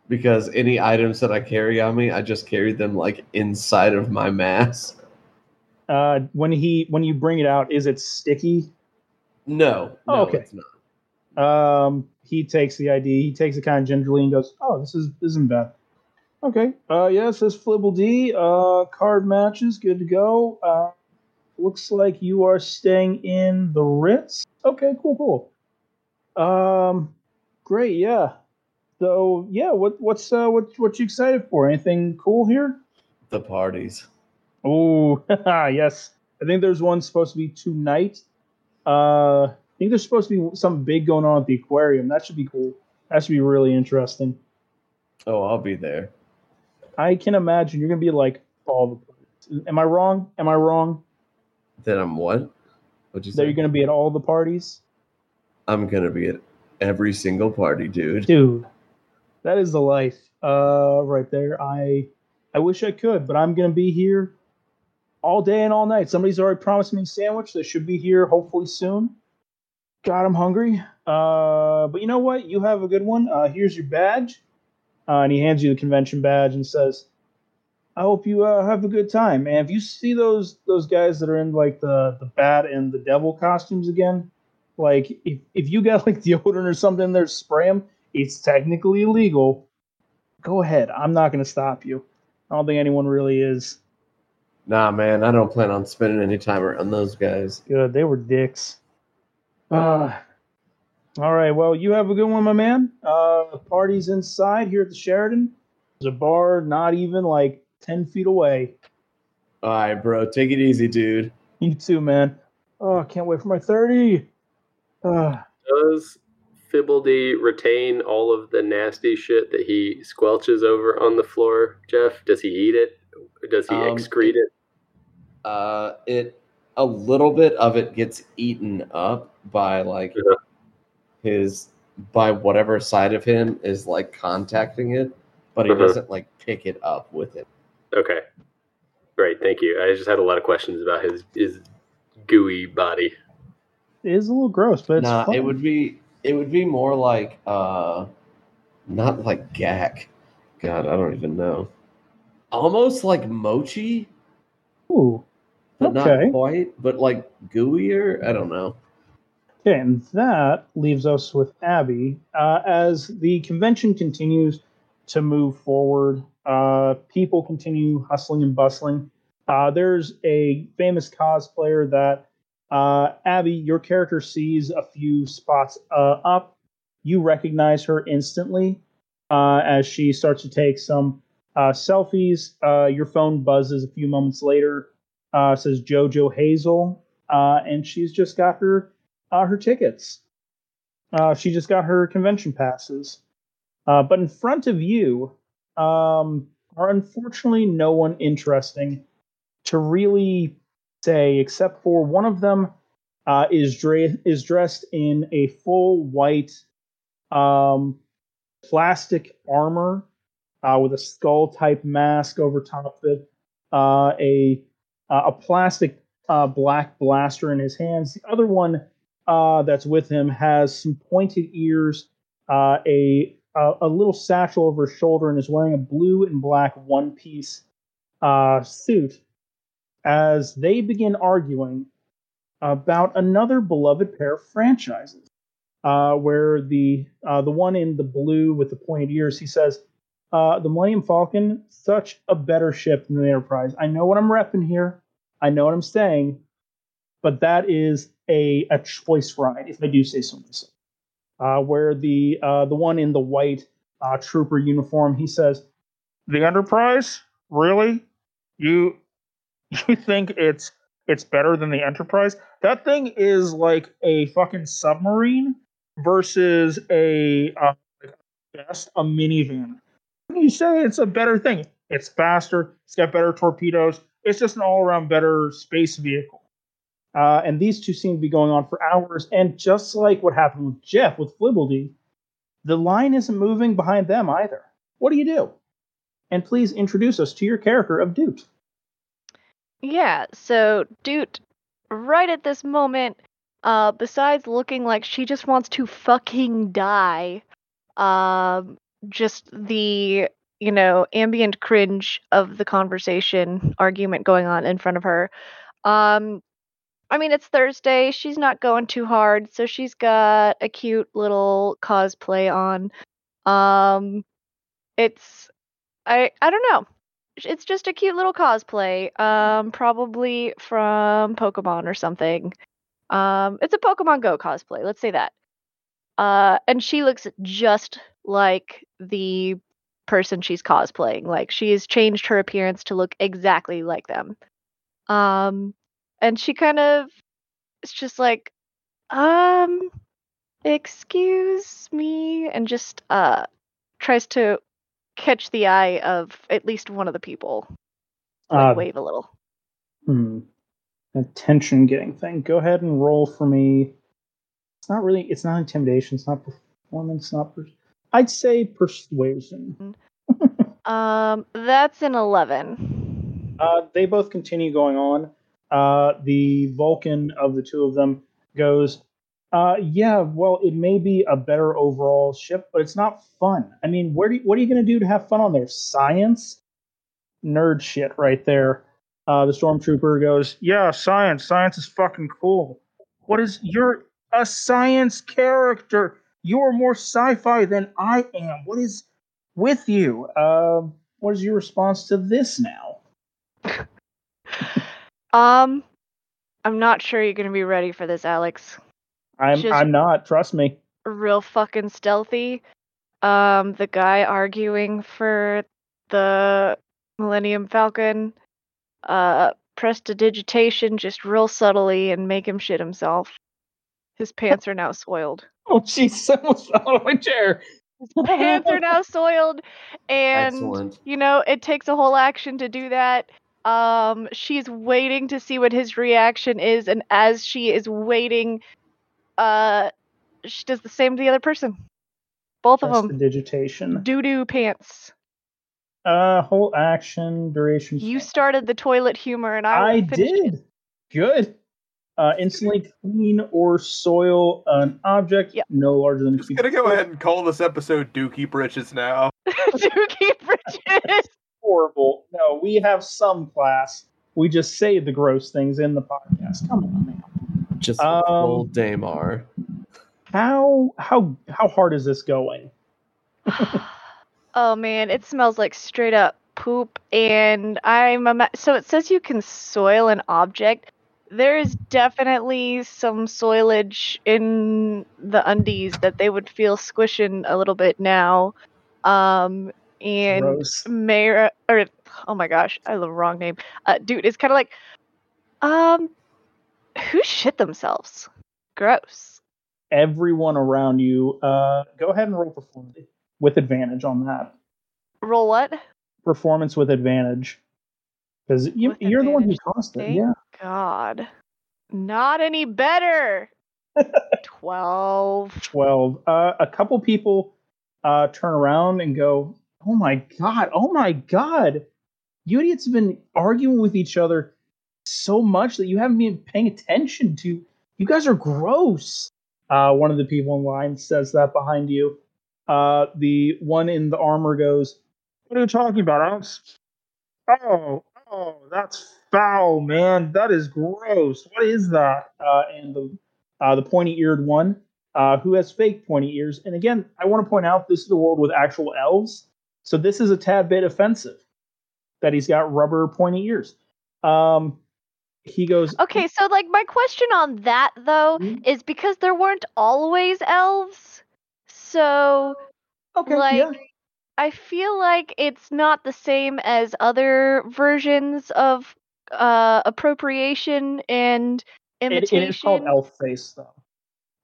because any items that I carry on me, I just carry them like inside of my mask. Uh, when he when you bring it out, is it sticky? No, Oh, no, okay. it's not. Um, he takes the ID. He takes it kind of gingerly and goes, "Oh, this is this isn't bad." Okay. Uh, yeah, it says Flibble D. Uh, card matches, good to go. Uh, looks like you are staying in the Ritz. Okay, cool, cool. Um, great, yeah. So yeah, what what's uh what what you excited for? Anything cool here? The parties. Oh, yes. I think there's one supposed to be tonight. Uh, I think there's supposed to be something big going on at the aquarium. That should be cool. That should be really interesting. Oh, I'll be there. I can imagine you're gonna be like all the parties. Am I wrong? Am I wrong? Then I'm what? What'd you That say? you're gonna be at all the parties, I'm gonna be at every single party, dude. dude. That is the life. Uh, right there. I I wish I could, but I'm gonna be here all day and all night. Somebody's already promised me a sandwich that should be here hopefully soon. God, I'm hungry. Uh, but you know what? You have a good one. Uh, here's your badge. Uh, and he hands you the convention badge and says, "I hope you uh, have a good time." And if you see those those guys that are in like the the bat and the devil costumes again, like if if you got like deodorant or something in there, spray them. It's technically illegal. Go ahead. I'm not going to stop you. I don't think anyone really is. Nah, man, I don't plan on spending any time around those guys. Good. They were dicks. Uh, all right. Well, you have a good one, my man. Uh, party's inside here at the Sheraton. There's a bar not even like 10 feet away. All right, bro, take it easy, dude. You too, man. Oh, I can't wait for my 30. Uh, Does Flibbledy retain all of the nasty shit that he squelches over on the floor, Jeff? Does he eat it? Does he Um, excrete it? Uh, it a little bit of it gets eaten up by like Yeah. his by whatever side of him is like contacting it, but he Uh-huh. doesn't like pick it up with it. Okay. Great, thank you. I just had a lot of questions about his his gooey body. Is a little gross, but it's nah, fun. it would be it would be more like uh, not like gack. God, I don't even know. Almost like mochi, Ooh. but Okay. not quite. But like gooier. I don't know. Okay, and that leaves us with Abby. Uh, as the convention continues to move forward, uh, people continue hustling and bustling. Uh, there's a famous cosplayer that uh, Abby, your character sees a few spots uh, up. you recognize her instantly uh, as she starts to take some uh, selfies. Uh, your phone buzzes a few moments later. Uh, says JoJo Hazel, and she's just got her her tickets. She just got her convention passes. But in front of you um, are unfortunately no one interesting to really say, except for one of them uh, is dre- is dressed in a full white um, plastic armor uh, with a skull type mask over top of it, uh, a uh, a plastic uh, black blaster in his hands. The other one uh, that's with him has some pointed ears, a, a little satchel over his shoulder, and is wearing a blue and black one piece suit. As they begin arguing about another beloved pair of franchises, uh, where the uh, the one in the blue with the pointed ears, he says, uh, "The Millennium Falcon, such a better ship than the Enterprise. I know what I'm repping here. I know what I'm saying, but that is a a choice ride, if I do say so myself." Uh, where the uh, the one in the white uh, trooper uniform, he says, "The Enterprise, really? You you think it's it's better than the Enterprise? That thing is like a fucking submarine versus a uh, best a minivan. You say it's a better thing. It's faster. It's got better torpedoes. It's just an all-around better space vehicle. Uh, and these two seem to be going on for hours. And just like what happened with Jeff with Flibbledy, the line isn't moving behind them either. What do you do? And please introduce us to your character of Doot. Yeah, so Doot, right at this moment, uh, besides looking like she just wants to fucking die, um, just the you know ambient cringe of the conversation argument going on in front of her. Um, I mean it's Thursday. She's not going too hard, so she's got a cute little cosplay on. Um, it's I I don't know it's just a cute little cosplay um probably from pokemon or something. Um it's a pokemon go cosplay let's say that. Uh and she looks just like the person she's cosplaying like she has changed her appearance to look exactly like them. Um and she kind of it's just like um excuse me and just uh tries to catch the eye of at least one of the people. Like Uh, wave a little. Hmm. Attention getting thing. Go ahead and roll for me. It's not really. It's not intimidation. It's not performance. Not. Per- I'd say persuasion. Um, that's an eleven. Uh, they both continue going on. Uh, the Vulcan of the two of them goes, uh, "Yeah, well, it may be a better overall ship, but it's not fun. I mean, where do you, what are you going to do to have fun on there? Science, nerd shit, right there." Uh, the stormtrooper goes, "Yeah, science. Science is fucking cool. What is you're a science character? You're more sci-fi than I am. What is with you? Um, what is your response to this now?" Um, I'm not sure you're gonna be ready for this, Alex. I'm Just- I'm not. Trust me. Real fucking stealthy. Um, the guy arguing for the Millennium Falcon, uh, prestidigitation just real subtly and make him shit himself. His pants are now soiled. Oh, jeez, I almost fell out of my chair. His pants are now soiled, and Excellent. you know it takes a whole action to do that um she's waiting to see what his reaction is and as she is waiting uh she does the same to the other person both of That's them the digitation. doo-doo pants Uh, whole action duration. you started the toilet humor and i, I will finish it. did. Good. Uh, instantly clean or soil an object Yep. no larger than. a Just cubic gonna go ahead and call this episode Dookie Britches now. dookie bridges Horrible. No, we have some class. We just say the gross things in the podcast. Come on, man. Just Um, full Damar. How how how hard is this going? oh man it smells like straight up poop and i'm ima- so it says you can soil an object there is definitely some soilage in the undies that they would feel squishing a little bit now. Um, and Gross. Mayor, or oh my gosh, I love the wrong name. Uh, dude, it's kind of like, um, who shit themselves? Gross. Everyone around you, uh, go ahead and roll performance with advantage on that. Roll what? Performance with advantage. Because you, you're the one who caused it. Yeah. God, not any better. Twelve. 12. Uh, a couple people uh, turn around and go, Oh my God, oh my God. You idiots have been arguing with each other so much that you haven't been paying attention to. You guys are gross. Uh, one of the people in line says that behind you. Uh, the one in the armor goes, What are you talking about? I don't... Oh, oh, that's foul, man. That is gross. What is that? Uh, and the uh, the pointy eared one, uh, who has fake pointy ears. And again, I want to point out this is a world with actual elves, so this is a tad bit offensive that he's got rubber pointy ears. Um, he goes, Okay, so like my question on that though Mhm. is because there weren't always elves. So okay, like yeah, I feel like it's not the same as other versions of uh appropriation and it, imitation. it is called elf face though.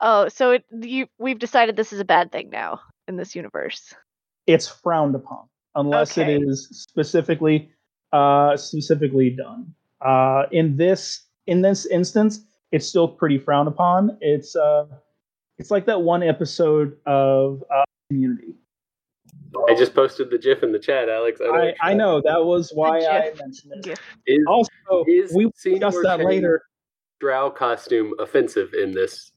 Oh, so it you we've decided this is a bad thing now in this universe. It's frowned upon unless Okay. it is specifically uh, specifically done. Uh, in this in this instance, it's still pretty frowned upon. It's uh, it's like that one episode of uh, Community. I just posted the GIF in the chat, Alex. know I, I know that was why I mentioned it. GIF. Is, Also, is we will Senior discuss that Chang later. Drow costume offensive in this?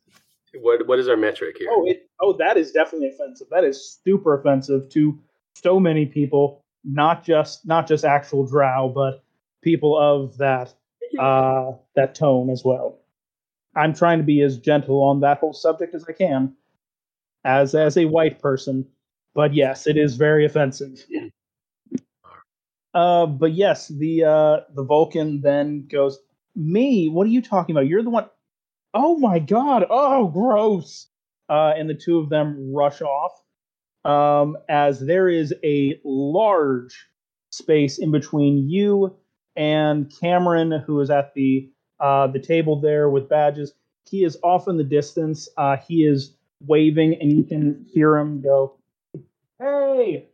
What What is our metric here? Oh, it, oh, that is definitely offensive. That is super offensive to so many people, not just not just actual Drow, but people of that uh, that tone as well. I'm trying to be as gentle on that whole subject as I can, as as a white person. But yes, it is very offensive. Uh, but yes, the uh, the Vulcan then goes, "Me? What are you talking about? You're the one." Oh my god! Oh, gross! Uh, and the two of them rush off um, as there is a large space in between you and Cameron, who is at the uh, the table there with badges. He is off in the distance. Uh, he is waving, and you can hear him go, "Hey,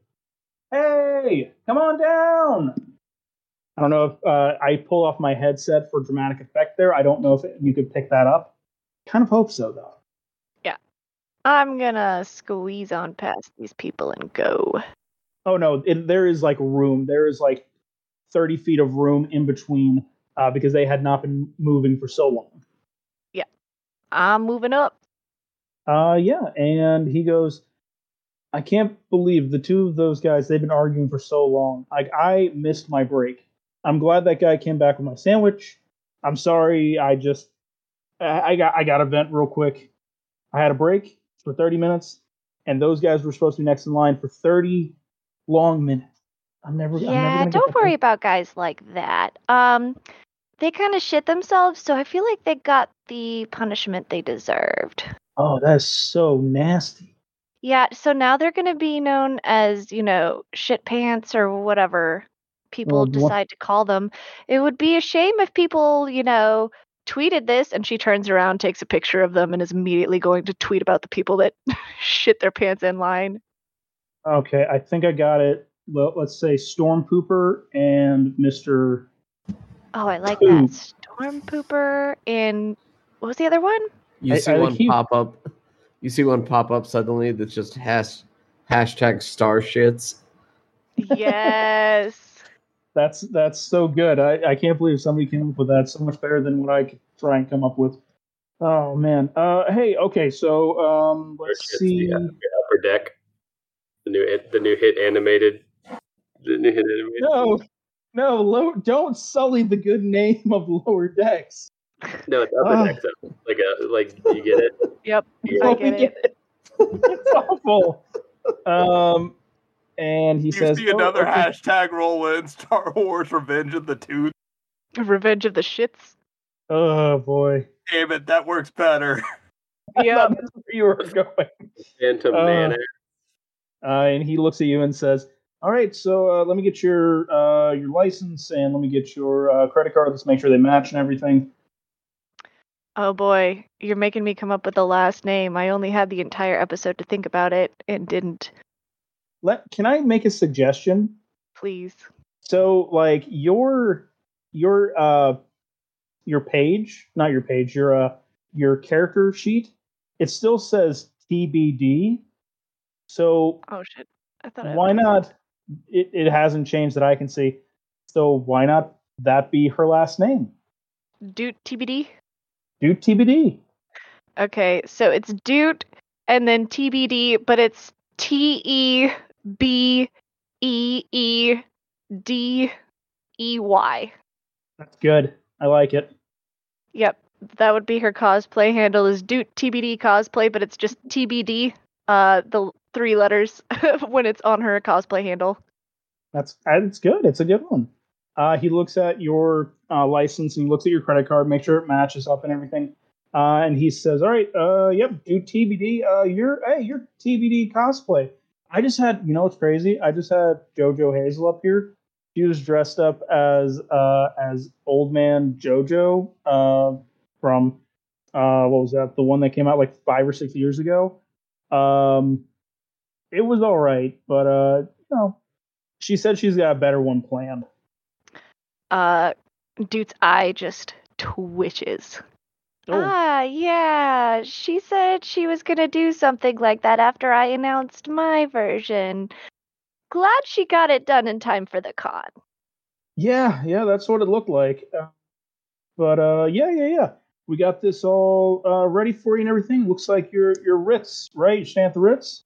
hey, come on down!" I don't know if uh, I pull off my headset for dramatic effect there. I don't know if you could pick that up. Kind of hope so, though. Yeah. I'm gonna squeeze on past these people and go. Oh no, it, there is like room. There is like thirty feet of room in between uh, because they had not been moving for so long. Yeah. I'm moving up. Uh, yeah, and he goes, I can't believe the two of those guys. They've been arguing for so long. Like I missed my break. I'm glad that guy came back with my sandwich. I'm sorry. I just I, I got I got a vent real quick. I had a break for 30 minutes, and those guys were supposed to be next in line for 30 long minutes. I'm never. I'm never Yeah, don't worry about guys like that. Um, they kind of shit themselves, so I feel like they got the punishment they deserved. Oh, that is so nasty. Yeah, so now they're going to be known as, you know, shit pants or whatever people Well, do you want- decide to call them. It would be a shame if people, you know, tweeted this and she turns around, takes a picture of them, and is immediately going to tweet about the people that shit their pants in line. Okay, I think I got it. Well, let's say Storm Pooper and Mister. Oh, I like Two. that. Storm Pooper and what was the other one? You I- see I one keep- pop up. You see one pop up suddenly that's just hash, hashtag star shits. Yes. That's that's so good. I, I can't believe somebody came up with that. So much better than what I could try and come up with. Oh man. Uh, hey. Okay. So um, let's see. the, uh, Upper Deck, the new the new hit animated, the new hit animated. No, no. Low, don't sully the good name of Lower Decks. no, it's Upper Ah. Deck. So like a like you get it. Yep. You I Oh, get get it. it's awful. Um, and he You says see "Oh, another okay." hashtag roll in Star Wars Revenge of the Tooth. Revenge of the Shits. Oh boy. Damn it, that works better. Yeah. that's where you were going. Phantom Uh, Man. Uh, and he looks at you and says, "All right, so uh, let me get your uh, your license and let me get your uh, credit card. Let's make sure they match and everything." Oh boy, you're making me come up with the last name. I only had the entire episode to think about it and didn't. Let can I make a suggestion? Please. So, like your your uh your page, not your page, your uh your character sheet, it still says TBD. So Oh shit. I thought I why not? It it hasn't changed that I can see. So why not that be her last name? Doot TBD? Do TBD. Okay, so it's Doot and then TBD, but it's T E B E E D E Y. That's good. I like it. Yep, that would be her cosplay handle is Doot TBD cosplay, but it's just TBD. Uh, the three letters when it's on her cosplay handle. That's it's good. It's a good one. Uh, he looks at your uh, license and he looks at your credit card, make sure it matches up and everything. Uh, and he says, "All right, uh, yep, do TBD. Uh, you're hey, you're TBD cosplay. I just had, you know, what's crazy? I just had JoJo Hazel up here. She was dressed up as uh, as old man JoJo uh, from what was that? The one that came out like five or six years ago. Um, it was all right, but uh, you know, she said she's got a better one planned. Uh, dude's eye just twitches. Oh. Ah, yeah. She said she was gonna do something like that after I announced my version. Glad she got it done in time for the con. Yeah, yeah, that's what it looked like. Uh, but uh, yeah, yeah, yeah. We got this all uh, ready for you and everything. Looks like you're you're Ritz, right? You're staying at the Ritz.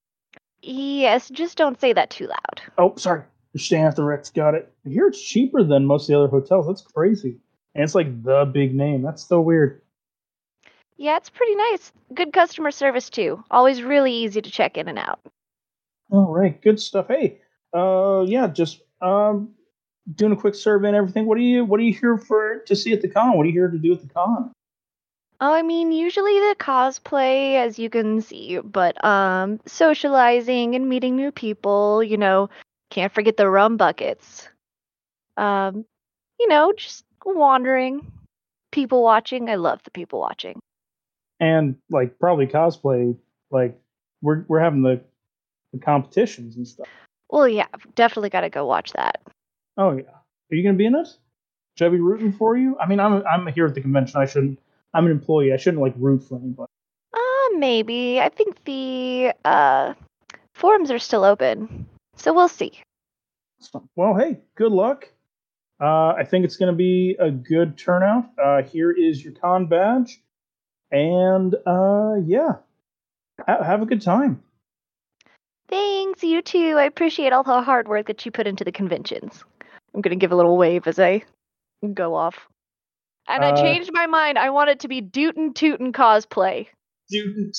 Yes, just don't say that too loud. Oh, sorry. Staying at the Ritz. Got it. I hear it's cheaper than most of the other hotels. That's crazy. And it's like the big name. That's so weird. Yeah, it's pretty nice. Good customer service too. Always really easy to check in and out. All right, good stuff. Hey, uh, yeah, just um, doing a quick survey and everything. What are you What are you here for to see at the con? What are you here to do at the con? Oh, I mean, usually the cosplay, as you can see, but um, socializing and meeting new people. You know, can't forget the rum buckets. Um, you know, just wandering, people watching. I love the people watching. and like probably cosplay like we're we're having the, the competitions and stuff Well, yeah, definitely got to go watch that. oh yeah are you gonna be in it should i be rooting for you i mean i'm i'm here at the convention i shouldn't i'm an employee i shouldn't like root for anybody Uh, maybe. I think the uh forums are still open, so we'll see. Well hey good luck uh i think it's gonna be a good turnout uh here is your con badge and uh yeah ha- have a good time Thanks, you too. I appreciate all the hard work that you put into the conventions. I'm gonna give a little wave as I go off. And I Uh, changed my mind. I want it to be Dootin' Tootin' cosplay. student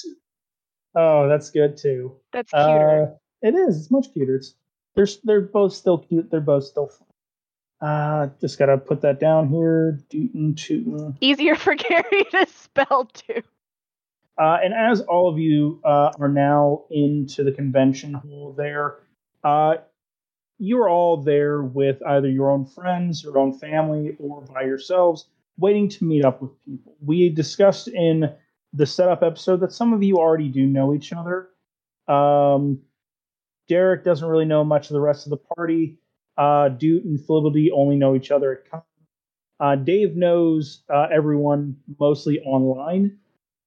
oh that's good too That's cuter. Uh, it is. It's much cuter. It's they're they're both still cute. They're both still fun. Uh, just gotta put that down here. Dootin' tootin'. Easier for Gary to spell too. Uh, and as all of you uh, are now into the convention hall there, uh, you're all there with either your own friends, your own family, or by yourselves, waiting to meet up with people. We discussed in the setup episode that some of you already do know each other. Um, Derek doesn't really know much of the rest of the party. Uh, Doot and Flibbity only know each other at con. Uh, Dave knows uh, everyone mostly online.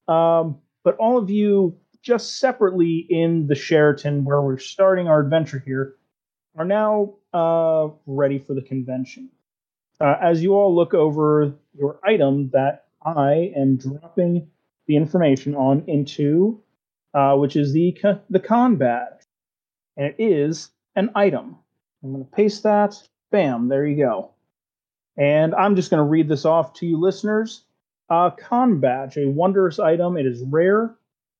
Um, but all of you, just separately in the Sheraton where we're starting our adventure here, are now uh, ready for the convention. Uh, as you all look over your item that I am dropping the information on into, uh, which is the the con badge, and it is an item. I'm going to paste that. Bam, there you go. And I'm just going to read this off to you listeners. Uh, con badge, a wondrous item. It is rare.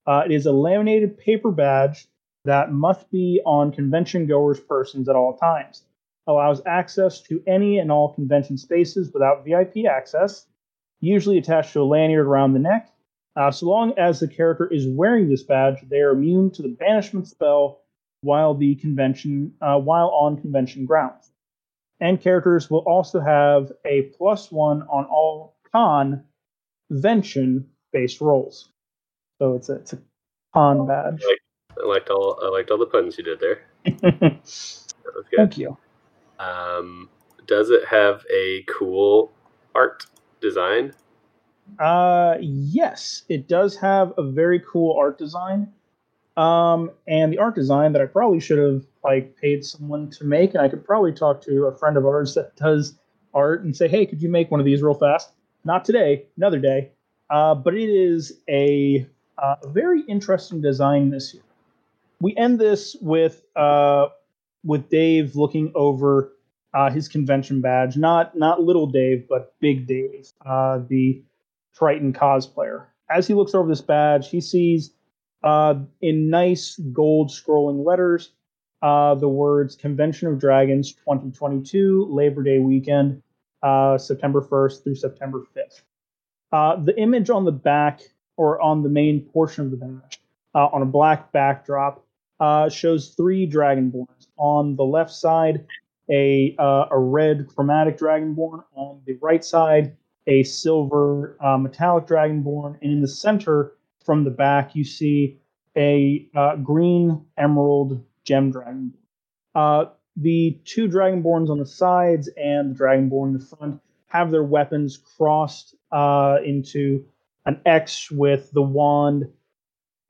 Uh, it is a laminated paper badge that must be on convention goers' persons at all times. Allows access to any and all convention spaces without VIP access. usually attached to a lanyard around the neck. Uh, so long as the character is wearing this badge, they are immune to the banishment spell while the convention uh, while on convention grounds. And characters will also have a plus one on all convention based rolls. So it's a, it's a con badge. I liked all I liked all the puns you did there. That was good. Thank you. Um, does it have a cool art design? Uh, yes, it does have a very cool art design. Um, and the art design that I probably should have like paid someone to make, and I could probably talk to a friend of ours that does art and say, "Hey, could you make one of these real fast?" Not today, another day. Uh, but it is a, uh, very interesting design this year. We end this with uh, with Dave looking over uh, his convention badge, not not little Dave, but big Dave, uh, the Triton cosplayer. As he looks over this badge, he sees uh, in nice gold scrolling letters uh, the words Convention of Dragons 2022 Labor Day weekend, uh, September 1st through September 5th. Uh, the image on the back or on the main portion of the badge, on a black backdrop, uh, shows three dragonborns. On the left side, a uh, a red chromatic dragonborn. On the right side, a silver uh, metallic dragonborn, and in the center, from the back, you see a uh, green emerald gem dragonborn. Uh, the two dragonborns on the sides and the dragonborn in the front have their weapons crossed uh, into an X with the wand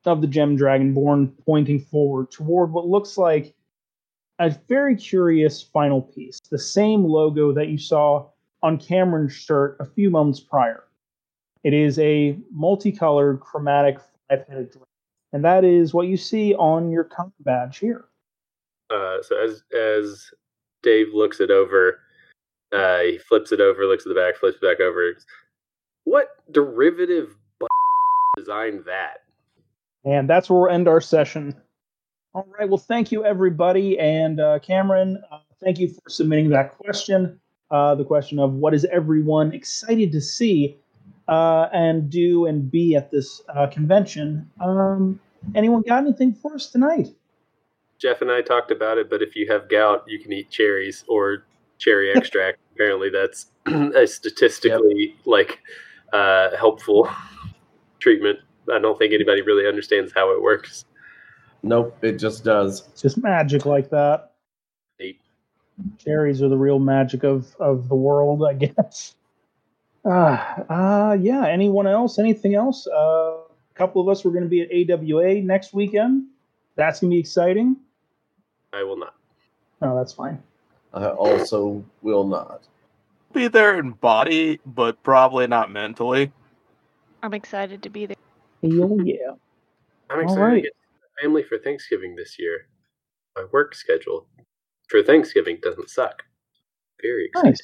of the gem dragonborn pointing forward toward what looks like a very curious final piece, the same logo that you saw on Cameron's shirt a few moments prior. It is a multicolored chromatic five-headed dragon, and that is what you see on your comp badge here. Uh, so as as Dave looks it over, uh, he flips it over, looks at the back, flips it back over. What derivative b- designed that? And that's where we'll end our session. All right. Well, thank you, everybody. And uh, Cameron, uh, thank you for submitting that question. Uh, the question of what is everyone excited to see uh, and do and be at this uh, convention? Um, anyone got anything for us tonight? Jeff and I talked about it, but if you have gout, you can eat cherries or cherry extract. Apparently, that's a statistically like uh, helpful treatment. I don't think anybody really understands how it works. Nope, it just does. It's just magic like that. Neat. Cherries are the real magic of, of the world, I guess. Uh, uh, yeah. Anyone else? Anything else? Uh, a couple of us were going to be at AWA next weekend. That's going to be exciting. I will not. Oh, that's fine. I also will not. Be there in body, but probably not mentally. I'm excited to be there. Hell yeah. I'm excited right. to get to family for Thanksgiving this year. My work schedule for Thanksgiving doesn't suck. Very excited.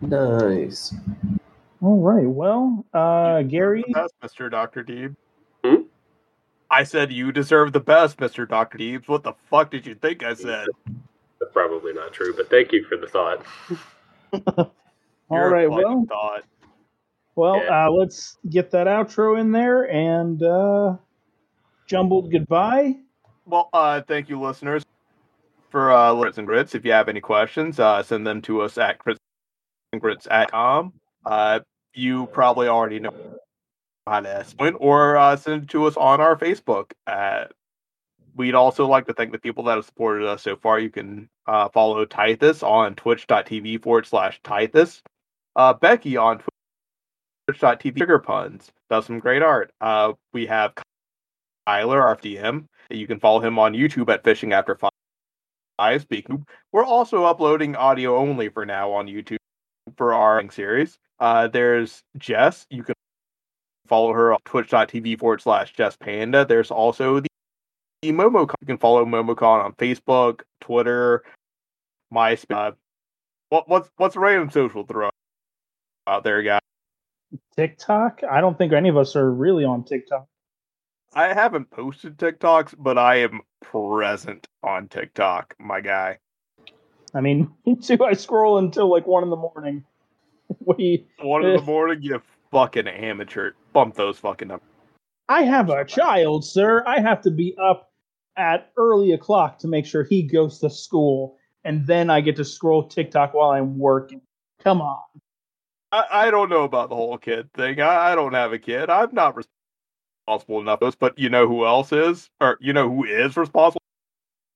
Nice. Nice. All right. Well, uh, Gary, The best, Mr. Dr. Deeb. Hmm? I said you deserve the best, Mr. Dr. Deebs. What the fuck did you think I said? That's probably not true, but thank you for the thought. all You're right. fucking Well, thought. Well, Yeah. uh, let's get that outro in there and uh, jumbled goodbye. Well, uh, thank you, listeners, for uh, Grits and Grits. If you have any questions, uh, send them to us at gritsandgrits.com. Uh, you probably already know how to point, or uh, send it to us on our Facebook. Uh, we'd also like to thank the people that have supported us so far. You can uh, follow Tithus on twitch.tv forward slash Tithus. Uh, Becky on twitch.tv Sugar Puns does some great art. Uh, we have Tyler, our DM. You can follow him on YouTube at Fishing After Five. Speaking, we're also uploading audio only for now on YouTube for our series. Uh, there's Jess. You can follow her on twitch.tv forward slash Jess Panda. There's also the, the MomoCon. You can follow MomoCon on Facebook, Twitter, MySpace. Uh, what, what's what's random social throw out there, guys? TikTok. I don't think any of us are really on TikTok. I haven't posted TikToks, but I am present on TikTok, my guy. I mean, me too. I scroll until like one in the morning. We One in the morning, you fucking amateur. Bump those fucking numbers. I have a child, sir. I have to be up at early o'clock to make sure he goes to school, and then I get to scroll TikTok while I'm working. Come on. I, I don't know about the whole kid thing. I, I don't have a kid. I'm not responsible enough for this, but you know who else is? Or you know who is responsible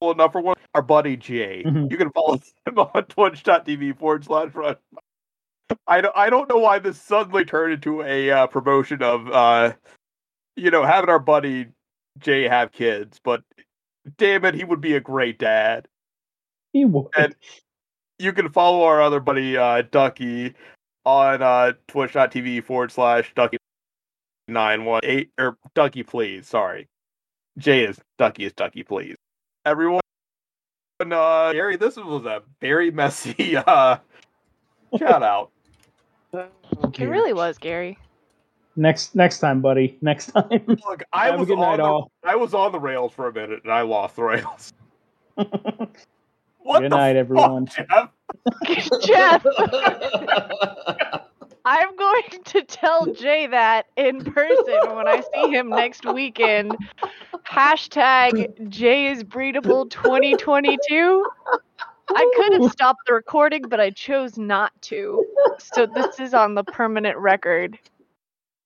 enough for one? Our buddy Jay. Mhm. You can follow him on twitch.tv forward slash run. I don't, I don't know why this suddenly turned into a uh, promotion of, uh, you know, having our buddy Jay have kids, but damn it, he would be a great dad. He would. And- you can follow our other buddy uh, Ducky on uh, twitch.tv forward slash Ducky nine one eight or Ducky please. Sorry, Jay is Ducky is Ducky please. Everyone, uh, Gary, this was a very messy uh, shout out. It really was, Gary. Next next time, buddy. Next time. Look, I Have was good on night, the, all. I was on the rails for a minute and I lost the rails. What good the night, fuck, everyone. Jeff? Jeff, I'm going to tell Jay that in person when I see him next weekend. Hashtag Jay is breedable 2022. I could have stopped the recording, but I chose not to. So this is on the permanent record.